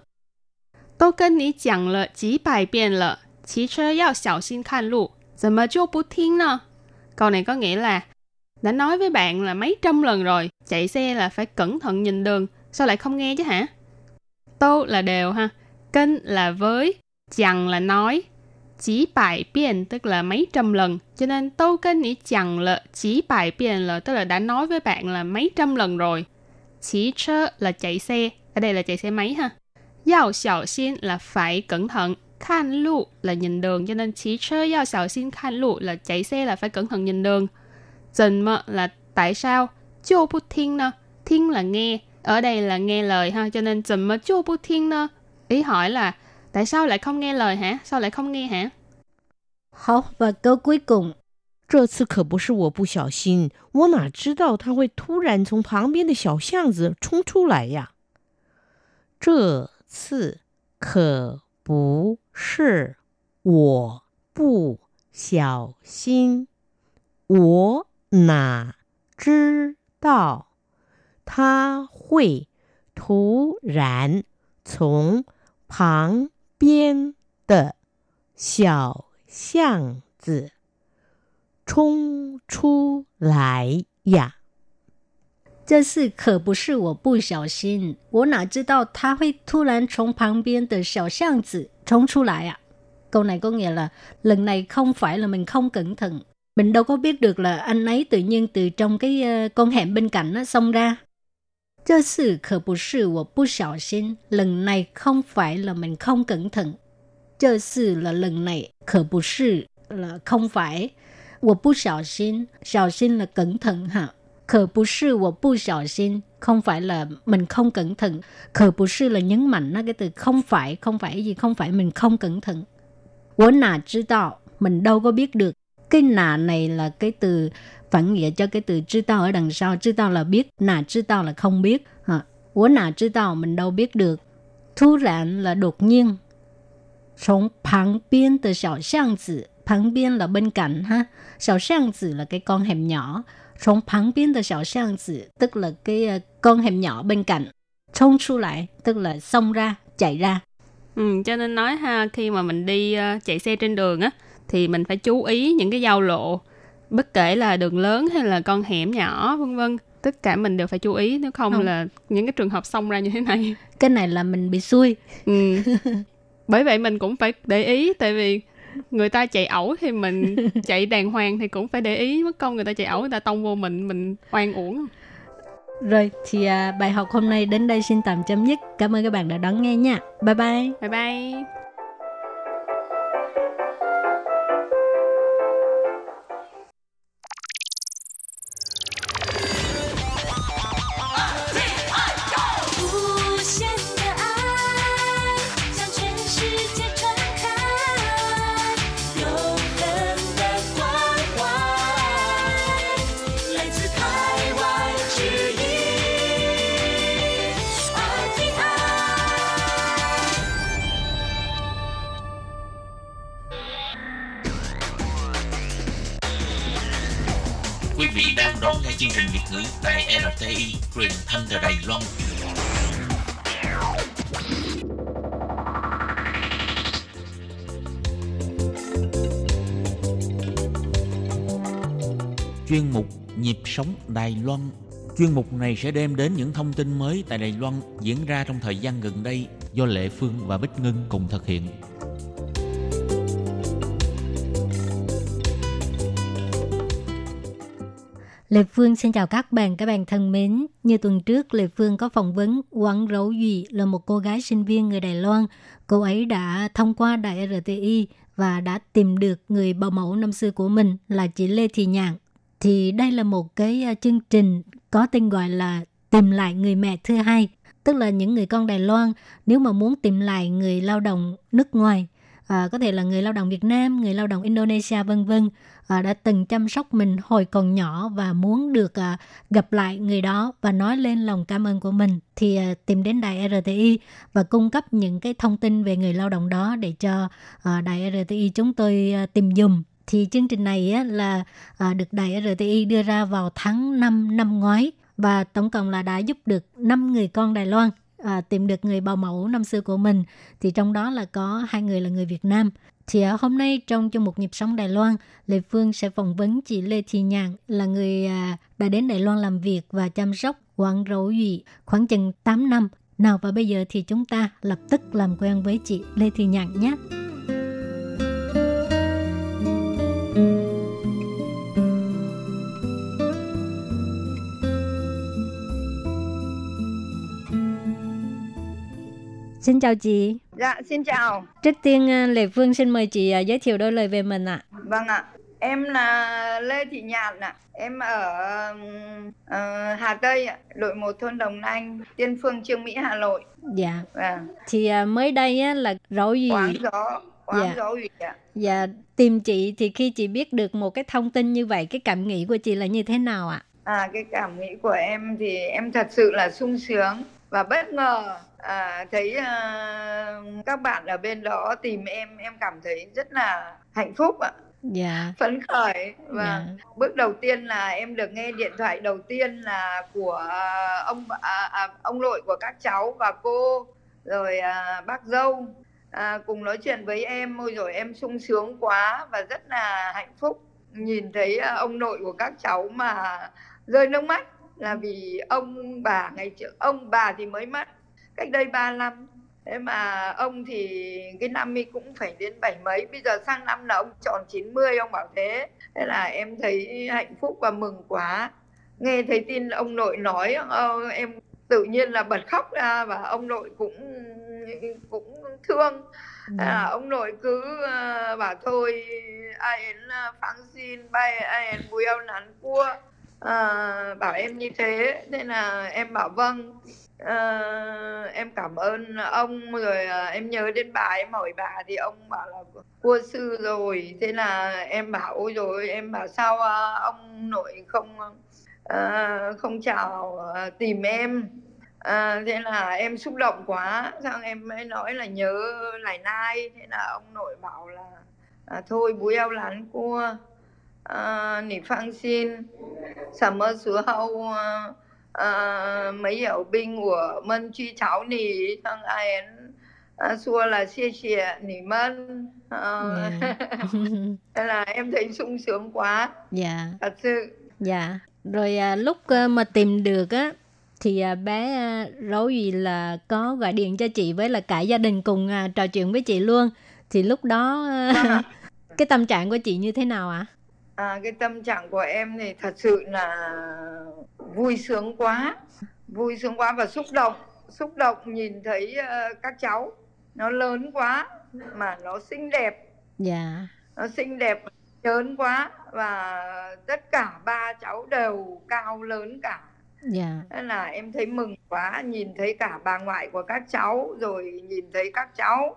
都跟你讲了几百遍了，骑车要小心看路，怎么就不听呢? Câu này có nghĩa là đã nói với bạn là mấy trăm lần rồi, chạy xe là phải cẩn thận nhìn đường, sao lại không nghe chứ hả? Tô là đều ha, kênh là với, chẳng là nói, chỉ bài biên tức là mấy trăm lần. Cho nên tô kênh nghĩ chẳng là chỉ bài biên là tức là đã nói với bạn là mấy trăm lần rồi. Chỉ chơ là chạy xe, ở đây là chạy xe máy ha. Giao xảo xin là phải cẩn thận. Khan lụ là nhìn đường, cho nên chỉ chơ giao xảo xin khan lụ là chạy xe là phải cẩn thận nhìn đường. Dần mơ là tại sao? Chô bút thiên nè. Thiên là nghe, ở đây là nghe lời ha, cho nên dần mơ chô bút thiên nè. Ý hỏi là tại sao lại không nghe lời hả? Sao lại không nghe hả? 好，và câu cuối cùng 这次可不是我不小心，我哪知道他会突然从旁边的小巷子冲出来呀？这次可不是我不小心，我哪知道 他会突然从旁边的小巷子冲出来呀！这次可不是我不小心，我哪知道他会突然从旁边的小巷子冲出来à? Câu này có nghĩa là lần này không phải là mình không cẩn thận. Mình đâu có biết được là anh ấy tự nhiên từ trong cái ờ, con hẻm bên cạnh nó xông ra. 这次可不是我不小心，lần này không phải là mình không cẩn thận. 这次 là lần này, 可不是 là không phải. 我不小心，小心 là cẩn thận ha. 可不是我不小心 không phải là mình không cẩn thận 可不是 là nhấn mạnh nó cái từ không phải không phải gì không phải mình không cẩn thận 我哪知道 mình đâu có biết được cái nà này là cái từ phản nghĩa cho cái từ知道 ở đằng sau知道 là biết nà 知道 là không biết ha. 我哪知道 mình đâu biết được 突然 là đột nhiên 从旁边的小巷子旁边 là bên cạnh ha 小巷子 là cái con hẻm nhỏ 从旁边的小巷子 tức là cái ờ, con hẻm nhỏ bên cạnh冲出来 tức là xông ra chạy ra Ừ, cho nên nói ha khi mà mình đi ờ, chạy xe trên đường á thì mình phải chú ý những cái giao lộ bất kể là đường lớn hay là con hẻm nhỏ vân vân tất cả mình đều phải chú ý nếu không, Không. là những cái trường hợp xông ra như thế này cái này là mình bị xui ừ. bởi vậy mình cũng phải để ý tại vì người ta chạy ẩu thì mình chạy đàng hoàng thì cũng phải để ý mất công người ta chạy ẩu người ta tông vô mình mình oan uổng Rồi thì à, bài học hôm nay đến đây xin tạm chấm dứt. Cảm ơn các bạn đã đón nghe nha. Bye bye. Bye bye. Ngữ tại RTI truyền thanh từ Đài Loan. Chuyên mục Nhịp sống Đài Loan Chuyên mục này sẽ đem đến những thông tin mới tại Đài Loan diễn ra trong thời gian gần đây do Lệ Phương và Bích Ngân cùng thực hiện. Lê Phương xin chào các bạn, các bạn thân mến. Như tuần trước, Lê Phương có phỏng vấn Quang Rấu Duy là một cô gái sinh viên người Đài Loan. Cô ấy đã thông qua đại RTI và đã tìm được người bảo mẫu năm xưa của mình là chị Lê Thị Nhạn. Thì đây là một cái à, chương trình có tên gọi là Tìm lại người mẹ thứ hai. Tức là những người con Đài Loan nếu mà muốn tìm lại người lao động nước ngoài à, có thể là người lao động Việt Nam, người lao động Indonesia vân vân à, đã từng chăm sóc mình hồi còn nhỏ và muốn được à, gặp lại người đó và nói lên lòng cảm ơn của mình thì à, tìm đến đài RTI và cung cấp những cái thông tin về người lao động đó để cho à, đài RTI chúng tôi à, tìm dùm. Thì chương trình này á, là à, được đài RTI đưa ra vào tháng 5 năm ngoái và tổng cộng là đã giúp được 5 người con Đài Loan à, tìm được người bảo mẫu năm xưa của mình. Thì trong đó là có hai người là người Việt Nam thì ở hôm nay trong chương một nhịp sống Đài Loan, Lê Phương sẽ phỏng vấn chị Lê Thị Nhàn, là người à, đã đến Đài Loan làm việc và chăm sóc quảng rấu dị khoảng chừng 8 năm nào, và bây giờ thì chúng ta lập tức làm quen với chị Lê Thị Nhàn nhé. Xin chào chị. Dạ, xin chào. Trước tiên à, Lê Phương xin mời chị à, giới thiệu đôi lời về mình ạ. Vâng ạ. Em là Lê Thị Nhạn ạ. Em ở uh, Hà Tây ạ, đội 1 thôn Đồng Anh, Tiên Phương Trương Mỹ Hà Nội. Dạ. Vâng. Thì à, mới đây á, là rau gì? Quán gió, quán Dạ. gió ủy ạ. Dạ, tìm chị thì khi chị biết được một cái thông tin như vậy, cái cảm nghĩ của chị là như thế nào ạ? À, cái cảm nghĩ của em thì em thật sự là sung sướng và bất ngờ à, thấy à, các bạn ở bên đó tìm em, em cảm thấy rất là hạnh phúc ạ. Dạ. phấn khởi và Dạ. bước đầu tiên là em được nghe điện thoại đầu tiên là của ông à, à, ông nội của các cháu và cô rồi à, bác dâu à, cùng nói chuyện với em ôi rồi em sung sướng quá và rất là hạnh phúc nhìn thấy à, ông nội của các cháu mà rơi nước mắt là vì ông bà ngày trước ông bà thì mới mất cách đây 3 năm. Thế mà ông thì cái năm ấy cũng phải đến bảy mấy bây giờ sang năm là ông tròn 90 ông bảo thế. Thế là em thấy hạnh phúc và mừng quá. Nghe thấy tin ông nội nói ờ, em tự nhiên là bật khóc ra và ông nội cũng cũng thương. À, ông nội cứ ờ, bảo thôi ai đến phán xin bay ai đến bùi eo nắn cua à, bảo em như thế nên là em bảo vâng. Ờ, em cảm ơn ông rồi ờ, em nhớ đến bà em hỏi bà thì ông bảo là cua sư rồi. Thế là em bảo ôi rồi em bảo sao ờ, ông nội không ờ, không chào ờ, tìm em? À, thế là em xúc động quá. Xong em mới nói là nhớ lại nai. Thế là ông nội bảo là à, thôi bố eo lán cua à, nỉ phang xin sầm mơ súa hâu à, à, mấy hiểu binh của mân truy cháu nỉ thằng ai em à, xua là xia xìa nỉ mân à, Dạ. thế là em thấy sung sướng quá dạ. thật sự Dạ. Rồi à, lúc à, mà tìm được á thì à, bé à, rấu gì là có gọi điện cho chị với là cả gia đình cùng à, trò chuyện với chị luôn. Thì lúc đó à, cái tâm trạng của chị như thế nào ạ? À, cái tâm trạng của em thì thật sự là vui sướng quá, vui sướng quá và xúc động, xúc động nhìn thấy uh, các cháu nó lớn quá mà nó xinh đẹp. Dạ. Nó xinh đẹp lớn quá và tất cả ba cháu đều cao lớn cả. Dạ. Nên là em thấy mừng quá, nhìn thấy cả bà ngoại của các cháu rồi nhìn thấy các cháu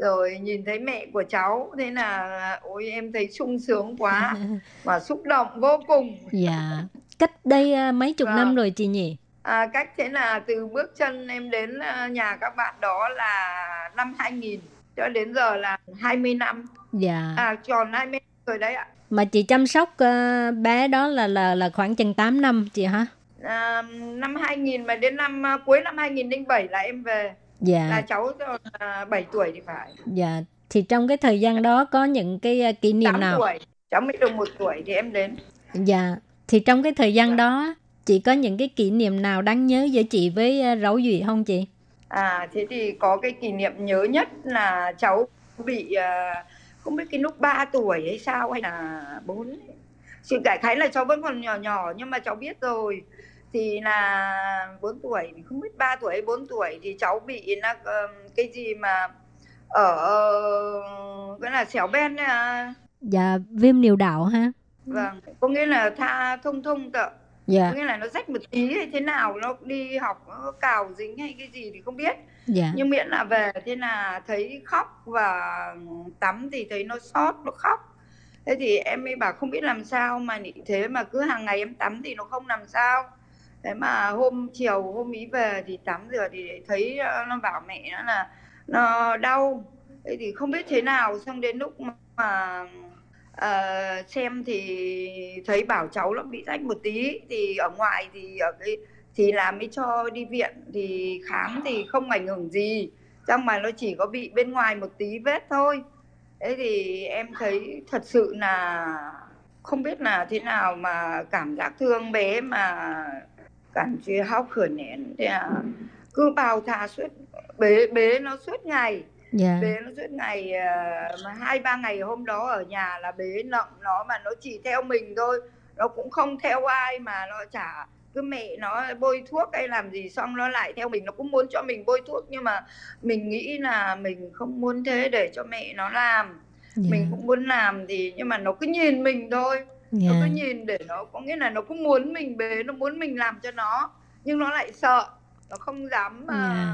rồi nhìn thấy mẹ của cháu thế là ôi em thấy sung sướng quá. Và xúc động vô cùng. Dạ. Cách đây à, mấy chục Vâng. năm rồi chị nhỉ? À, cách thế là từ bước chân em đến à, nhà các bạn đó là năm 2000 cho đến giờ là 20 năm. Dạ. À tròn 20 rồi đấy ạ. Mà chị chăm sóc à, bé đó là là là khoảng chừng 8 năm chị hả? À, năm 2000 mà đến năm cuối năm 2007 là em về là dạ cháu còn à, 7 tuổi thì phải. Dạ. Thì trong cái thời gian đó có những cái à, kỷ niệm 8 nào? tuổi. Cháu mới được một tuổi thì em đến. Dạ. Thì trong cái thời gian đó chị có những cái kỷ niệm nào đáng nhớ giữa chị với à, Rấu Duy không chị? À thế thì có cái kỷ niệm nhớ nhất là cháu bị à, không biết cái lúc 3 tuổi hay sao hay là 4 Chị đại khái là cháu vẫn còn nhỏ nhỏ nhưng mà cháu biết rồi thì là 4 tuổi không biết 3 tuổi hay 4 tuổi thì cháu bị là ờ, cái gì mà ở cái là xẻo ben à. dạ viêm niệu đạo ha. Vâng, có nghĩa là tha thông thông tợ. Dạ. Có nghĩa là nó rách một tí hay thế nào nó đi học nó cào dính hay cái gì thì không biết. Dạ. Nhưng miễn là về thế là thấy khóc và tắm thì thấy nó sót nó khóc. Thế thì em mới bảo không biết làm sao mà nị thế mà cứ hàng ngày em tắm thì nó không làm sao thế mà hôm chiều hôm ý về thì tắm rửa thì thấy ờ, nó bảo mẹ nó là nó đau. Thế thì không biết thế nào xong đến lúc mà, mà xem thì thấy bảo cháu nó bị rách một tí. Thì ở ngoài thì ở cái thì là mới cho đi viện thì khám thì không ảnh hưởng gì. Trong mà nó chỉ có bị bên ngoài một tí vết thôi. Thế thì em thấy thật sự là không biết là thế nào mà cảm giác thương bé mà cảm thấy hao khở nén thì à, ừ. cứ bào thà suốt bế bế nó suốt ngày. Dạ. Bế nó suốt ngày ờ, mà hai ba ngày hôm đó ở nhà là bế nọng nó mà nó chỉ theo mình thôi. Nó cũng không theo ai mà nó chả cứ mẹ nó bôi thuốc hay làm gì xong nó lại theo mình. Nó cũng muốn cho mình bôi thuốc nhưng mà mình nghĩ là mình không muốn thế để cho mẹ nó làm. Yeah. mình cũng muốn làm thì nhưng mà nó cứ nhìn mình thôi dạ nó cứ nhìn để nó có nghĩa là nó cũng muốn mình bế nó muốn mình làm cho nó nhưng nó lại sợ nó không dám mà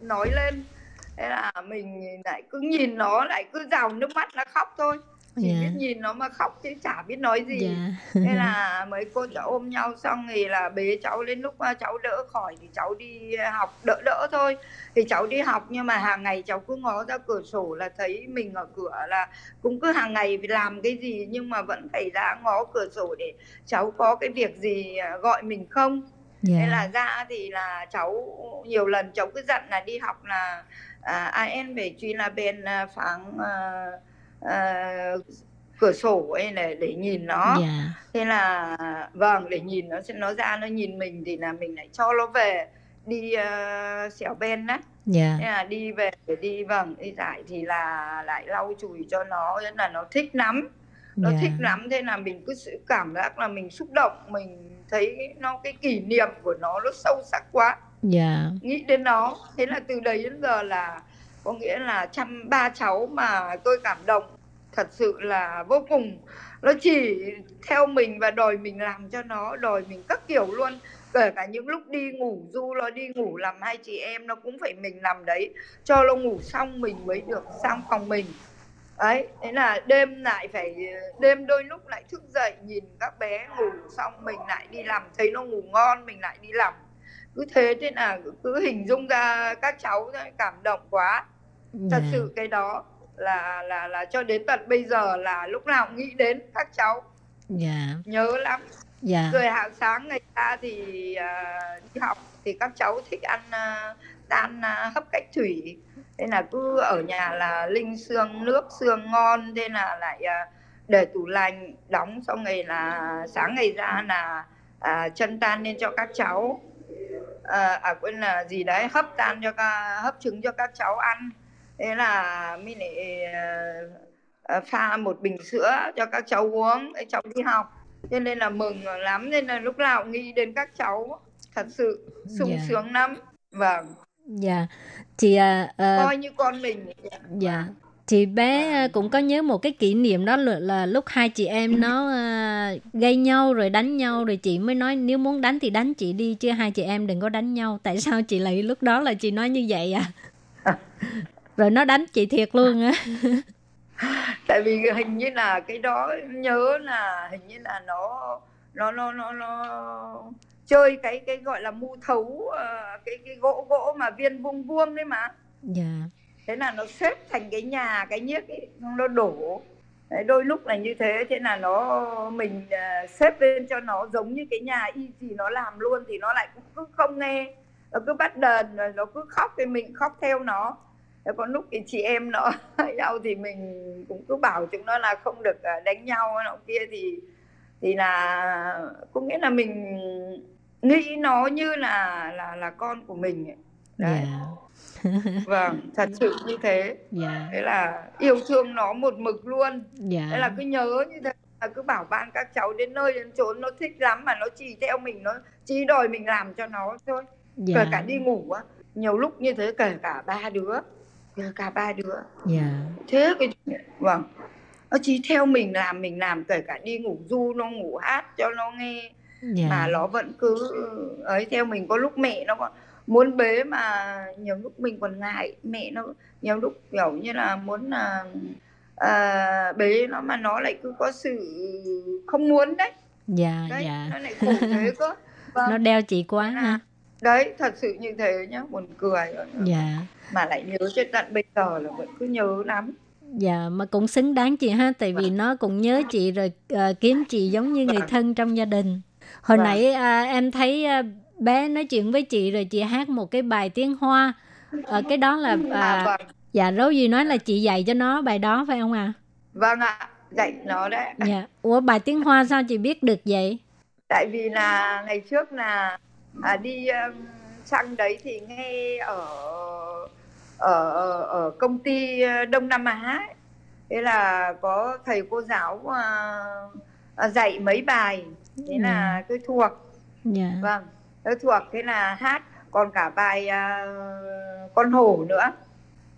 nói lên. Thế là mình lại cứ nhìn nó lại cứ rào nước mắt nó khóc thôi chỉ Dạ. biết nhìn nó mà khóc chứ chả biết nói gì. Dạ. Thế là mấy cô cháu ôm nhau xong thì là bế cháu đến lúc à, cháu đỡ khỏi thì cháu đi học đỡ đỡ thôi. Thì cháu đi học nhưng mà hàng ngày cháu cứ ngó ra cửa sổ là thấy mình ở cửa là cũng cứ hàng ngày làm cái gì nhưng mà vẫn phải ra ngó cửa sổ để cháu có cái việc gì à, gọi mình không. Dạ. Thế là ra thì là cháu nhiều lần cháu cứ dặn là đi học là à, ai em phải truy là bên à, phẳng à, cửa sổ ấy để để nhìn nó. Dạ. Thế là vâng để nhìn nó sẽ nó ra nó nhìn mình thì là mình lại cho nó về đi uh, xẻo ben á. Dạ. Thế là đi về để đi vâng đi giải thì là lại lau chùi cho nó thế là nó thích lắm. Nó dạ. thích lắm thế là mình cứ sự cảm giác là mình xúc động mình thấy nó cái kỷ niệm của nó nó sâu sắc quá. Dạ. Nghĩ đến nó. Thế là từ đấy đến giờ là có nghĩa là chăm ba cháu mà tôi cảm động. Thật sự là vô cùng. Nó chỉ theo mình và đòi mình làm cho nó, đòi mình các kiểu luôn. Kể cả những lúc đi ngủ, du nó đi ngủ làm hai chị em, nó cũng phải mình làm đấy. Cho nó ngủ xong mình mới được sang phòng mình. Ấy thế là đêm lại phải, đêm đôi lúc lại thức dậy, nhìn các bé ngủ xong mình lại đi làm. Thấy nó ngủ ngon, mình lại đi làm. Cứ thế thế là cứ hình dung ra các cháu cảm động quá thật dạ. sự cái đó là là là cho đến tận bây giờ là lúc nào cũng nghĩ đến các cháu. Dạ. Nhớ lắm. Dạ. Rồi hàng sáng ngày ta thì à, đi học thì các cháu thích ăn à, tan à, hấp cách thủy. Thế là cứ ở nhà là linh xương nước xương ngon thế là lại à, để tủ lạnh đóng xong ngày là sáng ngày ra là à, chân tan lên cho các cháu. À, à quên là gì đấy hấp tan cho các hấp trứng cho các cháu ăn thế là mình lại à, à, pha một bình sữa cho các cháu uống để cháu đi học cho nên là mừng lắm nên là lúc nào nghĩ đến các cháu thật sự sung Dạ. sướng lắm vâng Dạ. Chị à, à, coi như con mình dạ. Chị bé à, cũng có nhớ một cái kỷ niệm đó là, là lúc hai chị em nó à, gây nhau rồi đánh nhau rồi chị mới nói nếu muốn đánh thì đánh chị đi chứ hai chị em đừng có đánh nhau. Tại sao chị lại lúc đó là chị nói như vậy à? rồi nó đánh chị thiệt luôn á. tại vì hình như là cái đó nhớ là hình như là nó nó nó nó nó chơi cái cái gọi là mu thấu ờ, cái cái gỗ gỗ mà viên vuông vuông đấy mà Dạ. thế là nó xếp thành cái nhà cái nhiếc ấy nó đổ đấy, đôi lúc là như thế thế là nó mình ờ, xếp lên cho nó giống như cái nhà y gì nó làm luôn thì nó lại cũng cứ không nghe nó cứ bắt đờn rồi nó cứ khóc thì mình khóc theo nó Còn lúc thì chị em nó nhau thì mình cũng cứ bảo chúng nó là không được ờ, đánh nhau nọ kia thì thì là có nghĩa là mình nghĩ nó như là là là con của mình ấy. Đấy. Dạ. Vâng, thật sự như thế. Dạ. Thế là yêu thương nó một mực luôn. Dạ. Thế là cứ nhớ như thế là cứ bảo ban các cháu đến nơi đến chốn nó thích lắm mà nó chỉ theo mình nó chỉ đòi mình làm cho nó thôi. Dạ. Kể cả đi ngủ á, nhiều lúc như thế kể cả ba đứa, cả ba đứa. Dạ. Thế cái vâng. Nó chỉ theo mình làm mình làm kể cả đi ngủ du nó ngủ hát cho nó nghe Dạ. mà nó vẫn cứ ấy theo mình có lúc mẹ nó còn muốn bế mà nhiều lúc mình còn ngại mẹ nó nhiều lúc kiểu như là muốn là à, bế nó mà nó lại cứ có sự không muốn đấy Dạ, đấy dạ. nó lại khổ thế cơ vâng. Nó đeo chị quá ha. Đấy thật sự như thế nhá buồn cười Dạ. mà lại nhớ cho tận bây giờ là vẫn cứ nhớ lắm Dạ mà cũng xứng đáng chị ha tại vì nó cũng nhớ chị rồi ờ, kiếm chị giống như người thân trong gia đình. Hồi Vâng. nãy à, em thấy à, bé nói chuyện với chị rồi chị hát một cái bài tiếng Hoa. Ờ, cái đó là à, à, vâng dạ Rose gì nói là chị dạy cho nó bài đó phải không ạ? vâng ạ dạy nó đấy Dạ. Ủa bài tiếng Hoa sao chị biết được vậy? tại vì là ngày trước là à, đi um, sang đấy thì nghe ở ở ở, công ty ờ, Đông Nam Á ấy. thế là có thầy cô giáo à, à, dạy mấy bài. Thế là tôi thuộc. Dạ. vâng tôi thuộc. Thế là hát còn cả bài à, con hổ nữa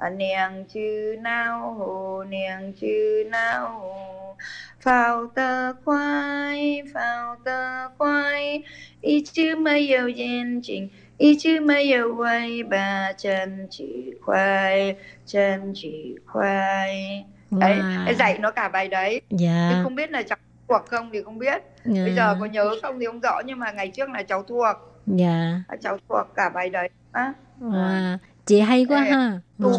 à, nèng chữ nào hồ nèng chữ nào hồ phao tơ quay phao tơ quay ý chữ mây yêu yên trình ý chữ mây yêu quay ba chân chỉ khoai chân chỉ khoai đấy Wow. dạy nó cả bài đấy Dạ. nhưng không biết là cháu thuộc không thì không biết Dạ. bây giờ có nhớ không thì không rõ nhưng mà ngày trước là cháu thuộc Dạ. à, cháu thuộc cả bài đấy á Wow. Chị hay quá ha. Ừ.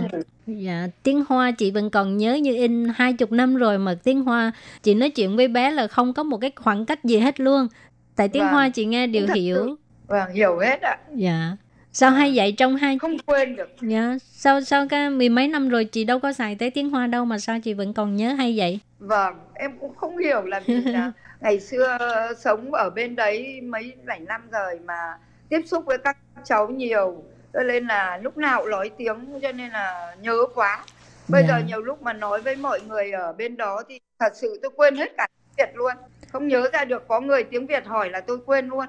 Dạ, tiếng Hoa chị vẫn còn nhớ như in hai chục năm rồi mà tiếng Hoa chị nói chuyện với bé là không có một cái khoảng cách gì hết luôn. Tại tiếng Vâng. Hoa chị nghe đều hiểu. vâng hiểu hết ạ Dạ. Sao hay vậy trong hai không quên được dạ, sao sao cái mười mấy năm rồi chị đâu có xài tới tiếng Hoa đâu mà sao chị vẫn còn nhớ hay vậy? vâng em cũng không hiểu là vì là ngày xưa sống ở bên đấy mấy bảy năm rồi mà tiếp xúc với các cháu nhiều cho nên là lúc nào cũng nói tiếng cho nên là nhớ quá bây Dạ. giờ nhiều lúc mà nói với mọi người ở bên đó thì thật sự tôi quên hết cả tiếng Việt luôn không nhớ ra được có người tiếng Việt hỏi là tôi quên luôn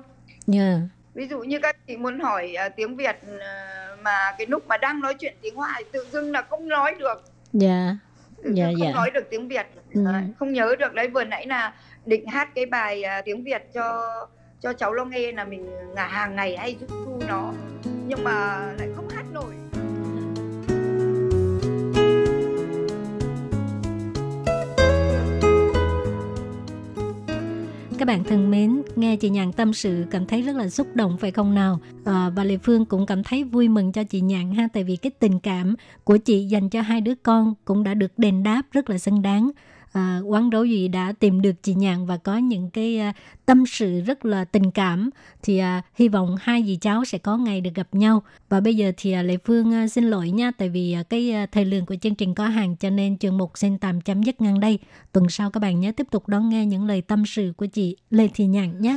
Dạ. ví dụ như các chị muốn hỏi à, tiếng Việt à, mà cái lúc mà đang nói chuyện tiếng Hoa tự dưng là không nói được Dạ. tự Dạ, dưng không dạ. nói được tiếng Việt. Đấy, không nhớ được đấy vừa nãy là định hát cái bài à, tiếng Việt cho cho cháu nó nghe là mình ngả hàng ngày hay giúp thu nó nhưng mà lại không hát nổi Các bạn thân mến, nghe chị Nhàn tâm sự cảm thấy rất là xúc động phải không nào? Ờ, à, và Lê Phương cũng cảm thấy vui mừng cho chị Nhàn ha, tại vì cái tình cảm của chị dành cho hai đứa con cũng đã được đền đáp rất là xứng đáng. À, quán đấu gì đã tìm được chị Nhàn và có những cái à, tâm sự rất là tình cảm thì à, hy vọng hai dì cháu sẽ có ngày được gặp nhau. Và bây giờ thì à, lệ Phương à, xin lỗi nha tại vì à, cái à, thời lượng của chương trình có hàng cho nên chương mục xin tạm chấm dứt ngang đây. Tuần sau các bạn nhớ tiếp tục đón nghe những lời tâm sự của chị Lê Thị Nhàn nhé.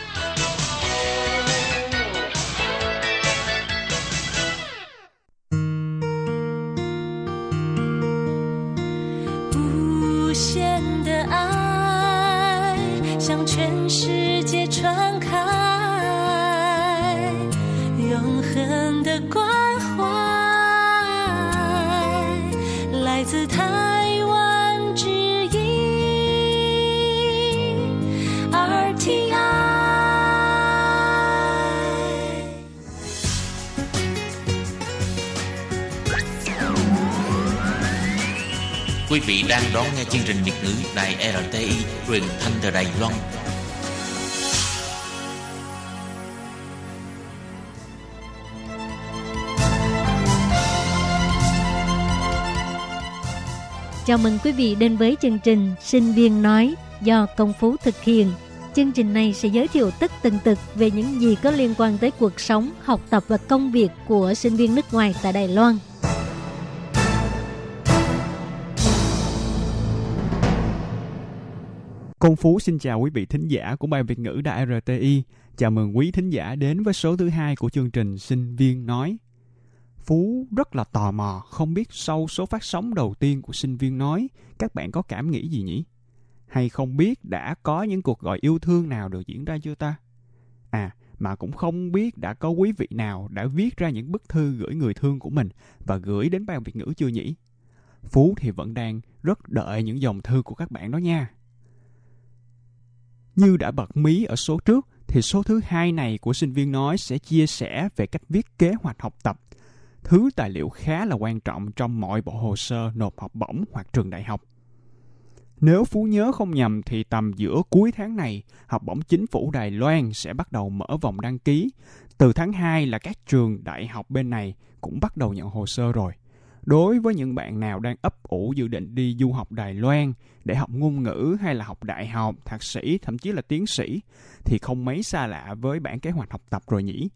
Quý vị đang đón nghe chương trình Việt ngữ Đài RTI truyền thanh từ Đài Loan. Chào mừng quý vị đến với chương trình Sinh viên nói do Công Phú thực hiện. Chương trình này sẽ giới thiệu tất tần tật về những gì có liên quan tới cuộc sống, học tập và công việc của sinh viên nước ngoài tại Đài Loan. Công Phú xin chào quý vị thính giả của Ban Việt ngữ Đài RTI. Chào mừng quý thính giả đến với số thứ hai của chương trình Sinh viên nói. Phú rất là tò mò, không biết sau số phát sóng đầu tiên của sinh viên nói, các bạn có cảm nghĩ gì nhỉ? Hay không biết đã có những cuộc gọi yêu thương nào được diễn ra chưa ta? À, mà cũng không biết đã có quý vị nào đã viết ra những bức thư gửi người thương của mình và gửi đến Ban Việt ngữ chưa nhỉ? Phú thì vẫn đang rất đợi những dòng thư của các bạn đó nha. Như đã bật mí ở số trước, thì số thứ hai này của sinh viên nói sẽ chia sẻ về cách viết kế hoạch học tập. Thứ tài liệu khá là quan trọng trong mọi bộ hồ sơ nộp học bổng hoặc trường đại học. Nếu Phú nhớ không nhầm thì tầm giữa cuối tháng này, học bổng chính phủ Đài Loan sẽ bắt đầu mở vòng đăng ký. Từ tháng 2 là các trường đại học bên này cũng bắt đầu nhận hồ sơ rồi. Đối với những bạn nào đang ấp ủ dự định đi du học Đài Loan để học ngôn ngữ hay là học đại học, thạc sĩ, thậm chí là tiến sĩ thì không mấy xa lạ với bản kế hoạch học tập rồi nhỉ.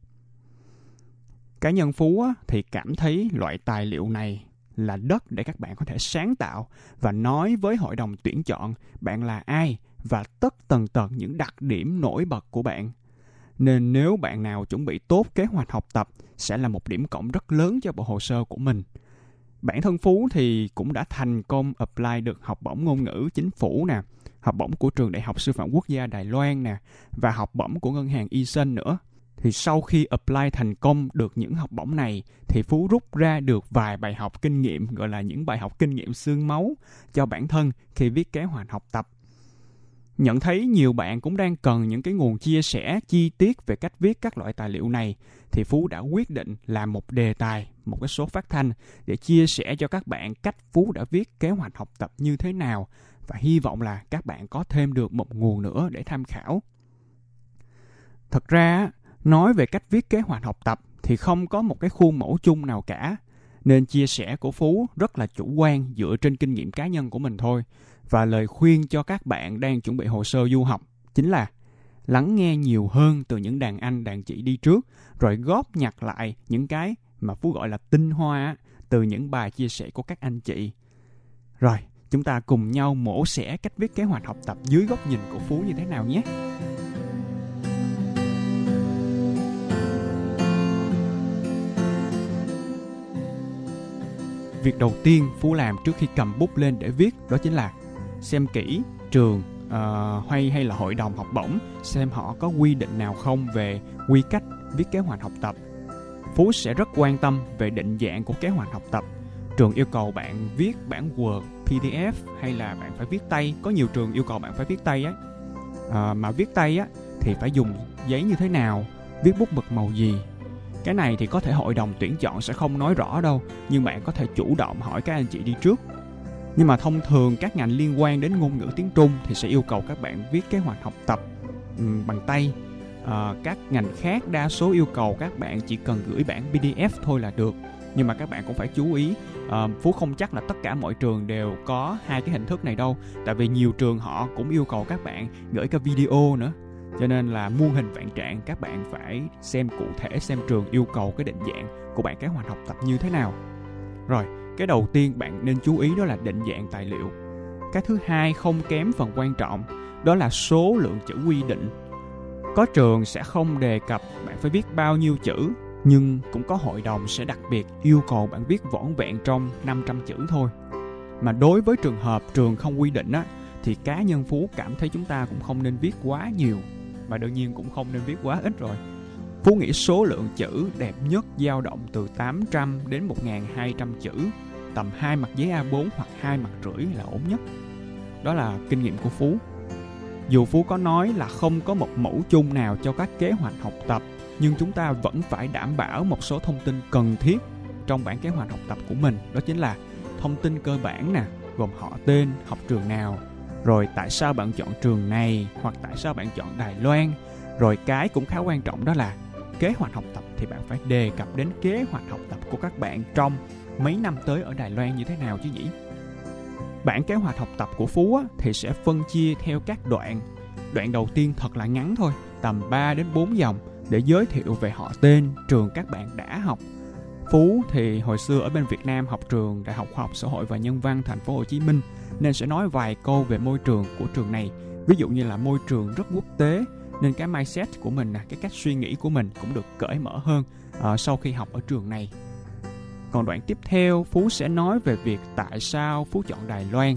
Cá nhân Phú thì cảm thấy loại tài liệu này là đất để các bạn có thể sáng tạo và nói với hội đồng tuyển chọn bạn là ai và tất tần tật những đặc điểm nổi bật của bạn. Nên nếu bạn nào chuẩn bị tốt kế hoạch học tập sẽ là một điểm cộng rất lớn cho bộ hồ sơ của mình – bản thân Phú thì cũng đã thành công apply được học bổng ngôn ngữ chính phủ nè, học bổng của trường Đại học Sư phạm Quốc gia Đài Loan nè và học bổng của ngân hàng Eason nữa. Thì sau khi apply thành công được những học bổng này thì Phú rút ra được vài bài học kinh nghiệm gọi là những bài học kinh nghiệm xương máu cho bản thân khi viết kế hoạch học tập nhận thấy nhiều bạn cũng đang cần những cái nguồn chia sẻ chi tiết về cách viết các loại tài liệu này thì phú đã quyết định làm một đề tài, một cái số phát thanh để chia sẻ cho các bạn cách phú đã viết kế hoạch học tập như thế nào. Và hy vọng là các bạn có thêm được một nguồn nữa để tham khảo. Thật ra nói về cách viết kế hoạch học tập thì không có một cái khuôn mẫu chung nào cả. Nên chia sẻ của phú rất là chủ quan dựa trên kinh nghiệm cá nhân của mình thôi. Và lời khuyên cho các bạn đang chuẩn bị hồ sơ du học chính là lắng nghe nhiều hơn từ những đàn anh, đàn chị đi trước, rồi góp nhặt lại những cái mà phú gọi là tinh hoa từ những bài chia sẻ của các anh chị. Rồi, chúng ta cùng nhau mổ xẻ cách viết kế hoạch học tập dưới góc nhìn của phú như thế nào nhé. Việc đầu tiên phú làm trước khi cầm bút lên để viết đó chính là xem kỹ trường uh, hay hay là hội đồng học bổng xem họ có quy định nào không về quy cách viết kế hoạch học tập. Phú sẽ rất quan tâm về định dạng của kế hoạch học tập. Trường yêu cầu bạn viết bản word pdf hay là bạn phải viết tay. Có nhiều trường yêu cầu bạn phải viết tay á. À, mà viết tay á thì phải dùng giấy như thế nào viết bút mực màu gì. Cái này thì có thể hội đồng tuyển chọn sẽ không nói rõ đâu nhưng bạn có thể chủ động hỏi các anh chị đi trước nhưng mà thông thường các ngành liên quan đến ngôn ngữ tiếng Trung thì sẽ yêu cầu các bạn viết kế hoạch học tập um, bằng tay. À, các ngành khác đa số yêu cầu các bạn chỉ cần gửi bản PDF thôi là được. Nhưng mà các bạn cũng phải chú ý à, phú không chắc là tất cả mọi trường đều có hai cái hình thức này đâu tại vì nhiều trường họ cũng yêu cầu các bạn gửi cái video nữa. Cho nên là muôn hình vạn trạng các bạn phải xem cụ thể xem trường yêu cầu cái định dạng của bạn kế hoạch học tập như thế nào. Rồi cái đầu tiên bạn nên chú ý đó là định dạng tài liệu cái thứ hai không kém phần quan trọng đó là số lượng chữ quy định có trường sẽ không đề cập bạn phải viết bao nhiêu chữ nhưng cũng có hội đồng sẽ đặc biệt yêu cầu bạn viết vỏn vẹn trong 500 chữ thôi. Mà đối với trường hợp trường không quy định á, thì cá nhân Phú cảm thấy chúng ta cũng không nên viết quá nhiều và đương nhiên cũng không nên viết quá ít rồi. Phú nghĩ số lượng chữ đẹp nhất dao động từ 800 đến 1.200 chữ, tầm hai mặt giấy A4 hoặc hai mặt rưỡi là ổn nhất. Đó là kinh nghiệm của Phú. Dù Phú có nói là không có một mẫu chung nào cho các kế hoạch học tập, nhưng chúng ta vẫn phải đảm bảo một số thông tin cần thiết trong bản kế hoạch học tập của mình. Đó chính là thông tin cơ bản nè, gồm họ tên, học trường nào, rồi tại sao bạn chọn trường này hoặc tại sao bạn chọn Đài Loan. Rồi cái cũng khá quan trọng đó là kế hoạch học tập thì bạn phải đề cập đến kế hoạch học tập của các bạn trong mấy năm tới ở Đài Loan như thế nào chứ nhỉ? Bản kế hoạch học tập của Phú á, thì sẽ phân chia theo các đoạn. Đoạn đầu tiên thật là ngắn thôi, tầm 3 đến 4 dòng để giới thiệu về họ tên, trường các bạn đã học. Phú thì hồi xưa ở bên Việt Nam học trường Đại học Khoa học Xã hội và Nhân văn Thành phố Hồ Chí Minh nên sẽ nói vài câu về môi trường của trường này. Ví dụ như là môi trường rất quốc tế nên cái mindset của mình cái cách suy nghĩ của mình cũng được cởi mở hơn uh, sau khi học ở trường này. Còn đoạn tiếp theo, Phú sẽ nói về việc tại sao Phú chọn Đài Loan.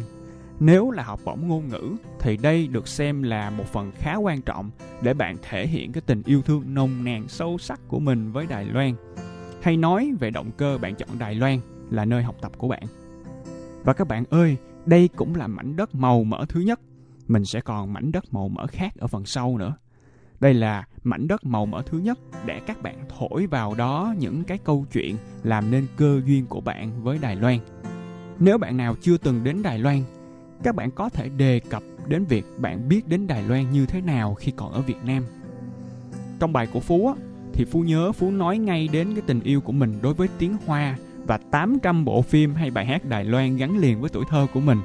Nếu là học bổng ngôn ngữ thì đây được xem là một phần khá quan trọng để bạn thể hiện cái tình yêu thương nồng nàn sâu sắc của mình với Đài Loan. Hay nói về động cơ bạn chọn Đài Loan là nơi học tập của bạn. Và các bạn ơi, đây cũng là mảnh đất màu mỡ thứ nhất. Mình sẽ còn mảnh đất màu mỡ khác ở phần sau nữa. Đây là mảnh đất màu mỡ thứ nhất để các bạn thổi vào đó những cái câu chuyện làm nên cơ duyên của bạn với Đài Loan. Nếu bạn nào chưa từng đến Đài Loan, các bạn có thể đề cập đến việc bạn biết đến Đài Loan như thế nào khi còn ở Việt Nam. Trong bài của Phú thì Phú nhớ Phú nói ngay đến cái tình yêu của mình đối với tiếng Hoa và 800 bộ phim hay bài hát Đài Loan gắn liền với tuổi thơ của mình.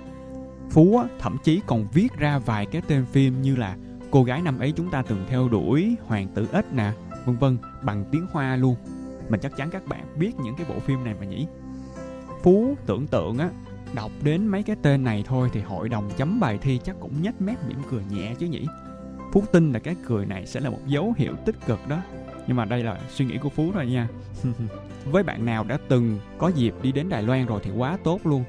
Phú thậm chí còn viết ra vài cái tên phim như là cô gái năm ấy chúng ta từng theo đuổi hoàng tử ếch nè, vân vân, bằng tiếng hoa luôn. Mình chắc chắn các bạn biết những cái bộ phim này mà nhỉ? Phú tưởng tượng á, đọc đến mấy cái tên này thôi thì hội đồng chấm bài thi chắc cũng nhếch mép mỉm cười nhẹ chứ nhỉ? Phú tin là cái cười này sẽ là một dấu hiệu tích cực đó. Nhưng mà đây là suy nghĩ của phú thôi nha. Với bạn nào đã từng có dịp đi đến đài loan rồi thì quá tốt luôn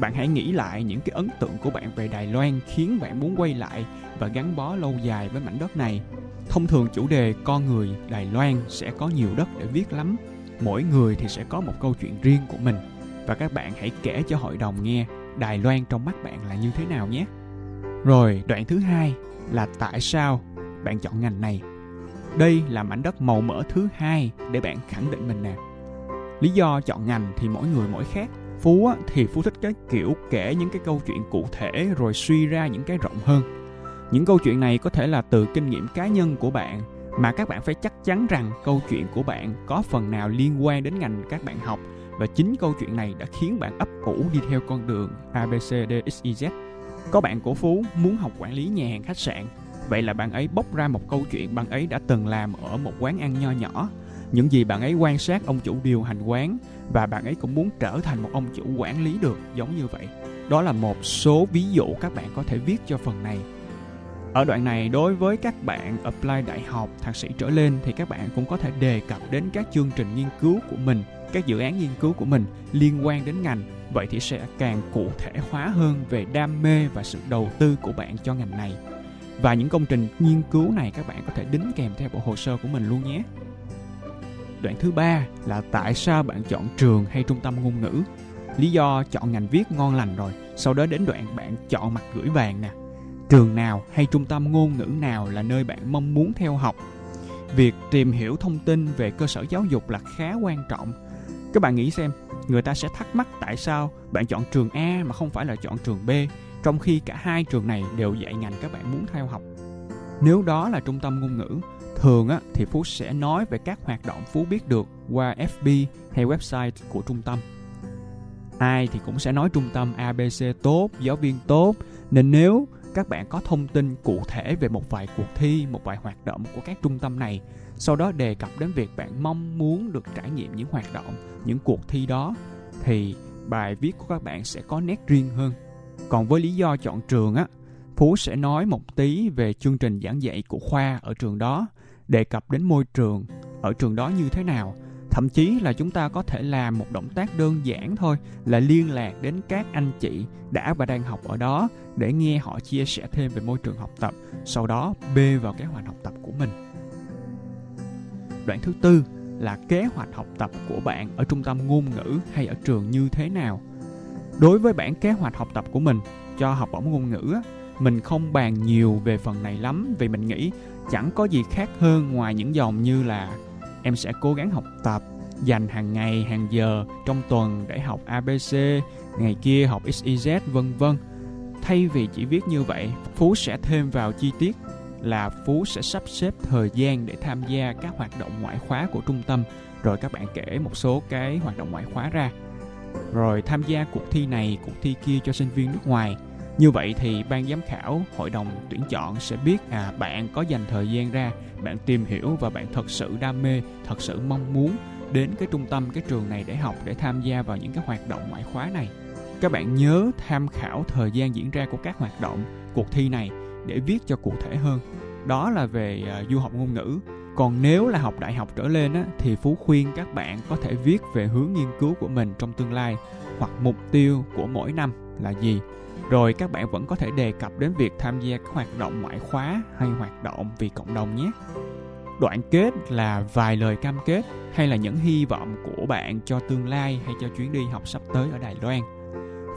bạn hãy nghĩ lại những cái ấn tượng của bạn về Đài Loan khiến bạn muốn quay lại và gắn bó lâu dài với mảnh đất này. Thông thường chủ đề con người Đài Loan sẽ có nhiều đất để viết lắm. Mỗi người thì sẽ có một câu chuyện riêng của mình. Và các bạn hãy kể cho hội đồng nghe Đài Loan trong mắt bạn là như thế nào nhé. Rồi, đoạn thứ hai là tại sao bạn chọn ngành này. Đây là mảnh đất màu mỡ thứ hai để bạn khẳng định mình nè. Lý do chọn ngành thì mỗi người mỗi khác Phú á, thì Phú thích cái kiểu kể những cái câu chuyện cụ thể rồi suy ra những cái rộng hơn. Những câu chuyện này có thể là từ kinh nghiệm cá nhân của bạn mà các bạn phải chắc chắn rằng câu chuyện của bạn có phần nào liên quan đến ngành các bạn học và chính câu chuyện này đã khiến bạn ấp ủ đi theo con đường ABCDXYZ. Có bạn của Phú muốn học quản lý nhà hàng khách sạn, vậy là bạn ấy bốc ra một câu chuyện bạn ấy đã từng làm ở một quán ăn nho nhỏ những gì bạn ấy quan sát ông chủ điều hành quán và bạn ấy cũng muốn trở thành một ông chủ quản lý được giống như vậy. Đó là một số ví dụ các bạn có thể viết cho phần này. Ở đoạn này đối với các bạn apply đại học, thạc sĩ trở lên thì các bạn cũng có thể đề cập đến các chương trình nghiên cứu của mình, các dự án nghiên cứu của mình liên quan đến ngành. Vậy thì sẽ càng cụ thể hóa hơn về đam mê và sự đầu tư của bạn cho ngành này. Và những công trình nghiên cứu này các bạn có thể đính kèm theo bộ hồ sơ của mình luôn nhé. Đoạn thứ ba là tại sao bạn chọn trường hay trung tâm ngôn ngữ. Lý do chọn ngành viết ngon lành rồi, sau đó đến đoạn bạn chọn mặt gửi vàng nè. Trường nào hay trung tâm ngôn ngữ nào là nơi bạn mong muốn theo học. Việc tìm hiểu thông tin về cơ sở giáo dục là khá quan trọng. Các bạn nghĩ xem, người ta sẽ thắc mắc tại sao bạn chọn trường A mà không phải là chọn trường B, trong khi cả hai trường này đều dạy ngành các bạn muốn theo học. Nếu đó là trung tâm ngôn ngữ Thường á, thì Phú sẽ nói về các hoạt động Phú biết được qua FB hay website của trung tâm. Ai thì cũng sẽ nói trung tâm ABC tốt, giáo viên tốt, nên nếu các bạn có thông tin cụ thể về một vài cuộc thi, một vài hoạt động của các trung tâm này. Sau đó đề cập đến việc bạn mong muốn được trải nghiệm những hoạt động, những cuộc thi đó thì bài viết của các bạn sẽ có nét riêng hơn. Còn với lý do chọn trường á, Phú sẽ nói một tí về chương trình giảng dạy của khoa ở trường đó, đề cập đến môi trường ở trường đó như thế nào. Thậm chí là chúng ta có thể làm một động tác đơn giản thôi là liên lạc đến các anh chị đã và đang học ở đó để nghe họ chia sẻ thêm về môi trường học tập, sau đó bê vào kế hoạch học tập của mình. Đoạn thứ tư là kế hoạch học tập của bạn ở trung tâm ngôn ngữ hay ở trường như thế nào. Đối với bản kế hoạch học tập của mình cho học bổng ngôn ngữ mình không bàn nhiều về phần này lắm vì mình nghĩ chẳng có gì khác hơn ngoài những dòng như là em sẽ cố gắng học tập, dành hàng ngày, hàng giờ trong tuần để học abc ngày kia học xyz vân vân. Thay vì chỉ viết như vậy, phú sẽ thêm vào chi tiết là phú sẽ sắp xếp thời gian để tham gia các hoạt động ngoại khóa của trung tâm. Rồi các bạn kể một số cái hoạt động ngoại khóa ra. Rồi tham gia cuộc thi này, cuộc thi kia cho sinh viên nước ngoài như vậy thì ban giám khảo, hội đồng tuyển chọn sẽ biết à bạn có dành thời gian ra, bạn tìm hiểu và bạn thật sự đam mê, thật sự mong muốn đến cái trung tâm cái trường này để học để tham gia vào những cái hoạt động ngoại khóa này. Các bạn nhớ tham khảo thời gian diễn ra của các hoạt động, cuộc thi này để viết cho cụ thể hơn. Đó là về à, du học ngôn ngữ. Còn nếu là học đại học trở lên á, thì Phú khuyên các bạn có thể viết về hướng nghiên cứu của mình trong tương lai hoặc mục tiêu của mỗi năm là gì rồi các bạn vẫn có thể đề cập đến việc tham gia các hoạt động ngoại khóa hay hoạt động vì cộng đồng nhé đoạn kết là vài lời cam kết hay là những hy vọng của bạn cho tương lai hay cho chuyến đi học sắp tới ở Đài Loan.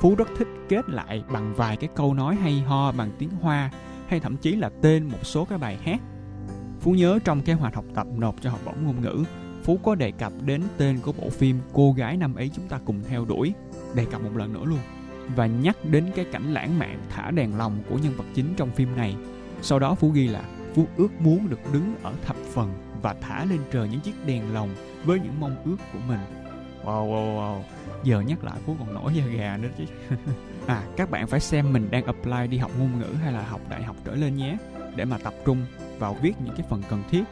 Phú rất thích kết lại bằng vài cái câu nói hay ho bằng tiếng Hoa hay thậm chí là tên một số cái bài hát. Phú nhớ trong kế hoạch học tập nộp cho học bổng ngôn ngữ, Phú có đề cập đến tên của bộ phim Cô gái năm ấy chúng ta cùng theo đuổi, đề cập một lần nữa luôn và nhắc đến cái cảnh lãng mạn thả đèn lồng của nhân vật chính trong phim này. Sau đó Phú ghi là Phú ước muốn được đứng ở thập phần và thả lên trời những chiếc đèn lồng với những mong ước của mình. Wow, wow, wow. Giờ nhắc lại Phú còn nổi da gà nữa chứ. à, các bạn phải xem mình đang apply đi học ngôn ngữ hay là học đại học trở lên nhé. Để mà tập trung vào viết những cái phần cần thiết.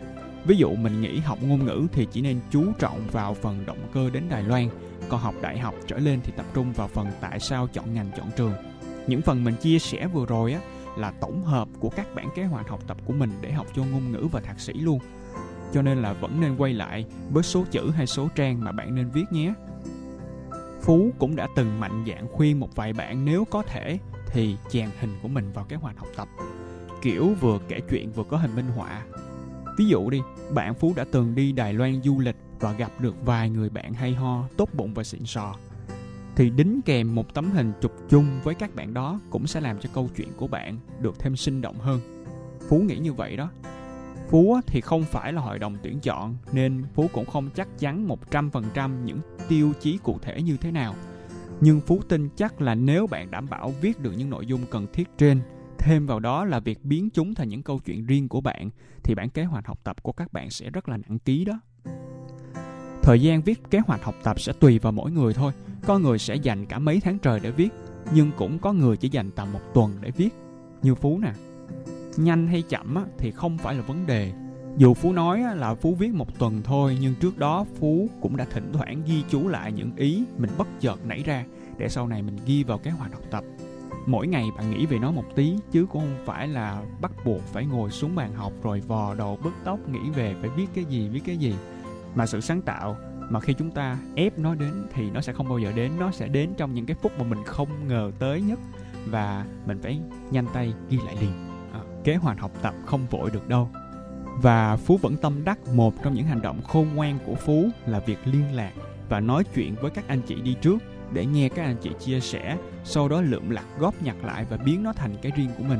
Ví dụ mình nghĩ học ngôn ngữ thì chỉ nên chú trọng vào phần động cơ đến Đài Loan còn học đại học trở lên thì tập trung vào phần tại sao chọn ngành, chọn trường. Những phần mình chia sẻ vừa rồi á, là tổng hợp của các bản kế hoạch học tập của mình để học cho ngôn ngữ và thạc sĩ luôn. Cho nên là vẫn nên quay lại với số chữ hay số trang mà bạn nên viết nhé. Phú cũng đã từng mạnh dạn khuyên một vài bạn nếu có thể thì chèn hình của mình vào kế hoạch học tập. Kiểu vừa kể chuyện vừa có hình minh họa. Ví dụ đi, bạn phú đã từng đi đài loan du lịch và gặp được vài người bạn hay ho, tốt bụng và xịn sò thì đính kèm một tấm hình chụp chung với các bạn đó cũng sẽ làm cho câu chuyện của bạn được thêm sinh động hơn. Phú nghĩ như vậy đó. Phú thì không phải là hội đồng tuyển chọn nên Phú cũng không chắc chắn 100% những tiêu chí cụ thể như thế nào. Nhưng Phú tin chắc là nếu bạn đảm bảo viết được những nội dung cần thiết trên, thêm vào đó là việc biến chúng thành những câu chuyện riêng của bạn thì bản kế hoạch học tập của các bạn sẽ rất là nặng ký đó. Thời gian viết kế hoạch học tập sẽ tùy vào mỗi người thôi. Có người sẽ dành cả mấy tháng trời để viết, nhưng cũng có người chỉ dành tầm một tuần để viết. Như Phú nè. Nhanh hay chậm thì không phải là vấn đề. Dù Phú nói là Phú viết một tuần thôi, nhưng trước đó Phú cũng đã thỉnh thoảng ghi chú lại những ý mình bất chợt nảy ra để sau này mình ghi vào kế hoạch học tập. Mỗi ngày bạn nghĩ về nó một tí chứ cũng không phải là bắt buộc phải ngồi xuống bàn học rồi vò đầu bứt tóc nghĩ về phải viết cái gì viết cái gì mà sự sáng tạo mà khi chúng ta ép nó đến thì nó sẽ không bao giờ đến. Nó sẽ đến trong những cái phút mà mình không ngờ tới nhất và mình phải nhanh tay ghi lại liền. À, kế hoạch học tập không vội được đâu. Và phú vẫn tâm đắc một trong những hành động khôn ngoan của phú là việc liên lạc và nói chuyện với các anh chị đi trước để nghe các anh chị chia sẻ sau đó lượm lặt góp nhặt lại và biến nó thành cái riêng của mình.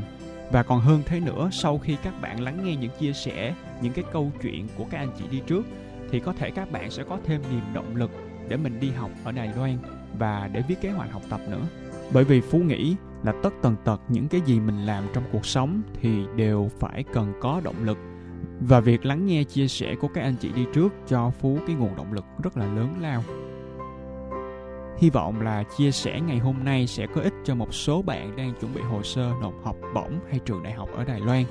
Và còn hơn thế nữa sau khi các bạn lắng nghe những chia sẻ những cái câu chuyện của các anh chị đi trước thì có thể các bạn sẽ có thêm niềm động lực để mình đi học ở Đài Loan và để viết kế hoạch học tập nữa. Bởi vì Phú nghĩ là tất tần tật những cái gì mình làm trong cuộc sống thì đều phải cần có động lực và việc lắng nghe chia sẻ của các anh chị đi trước cho Phú cái nguồn động lực rất là lớn lao. Hy vọng là chia sẻ ngày hôm nay sẽ có ích cho một số bạn đang chuẩn bị hồ sơ nộp học bổng hay trường đại học ở Đài Loan.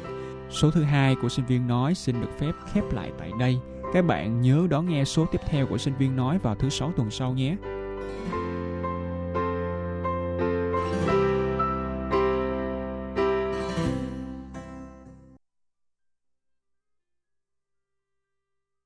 Số thứ hai của sinh viên nói xin được phép khép lại tại đây. Các bạn nhớ đón nghe số tiếp theo của sinh viên nói vào thứ sáu tuần sau nhé.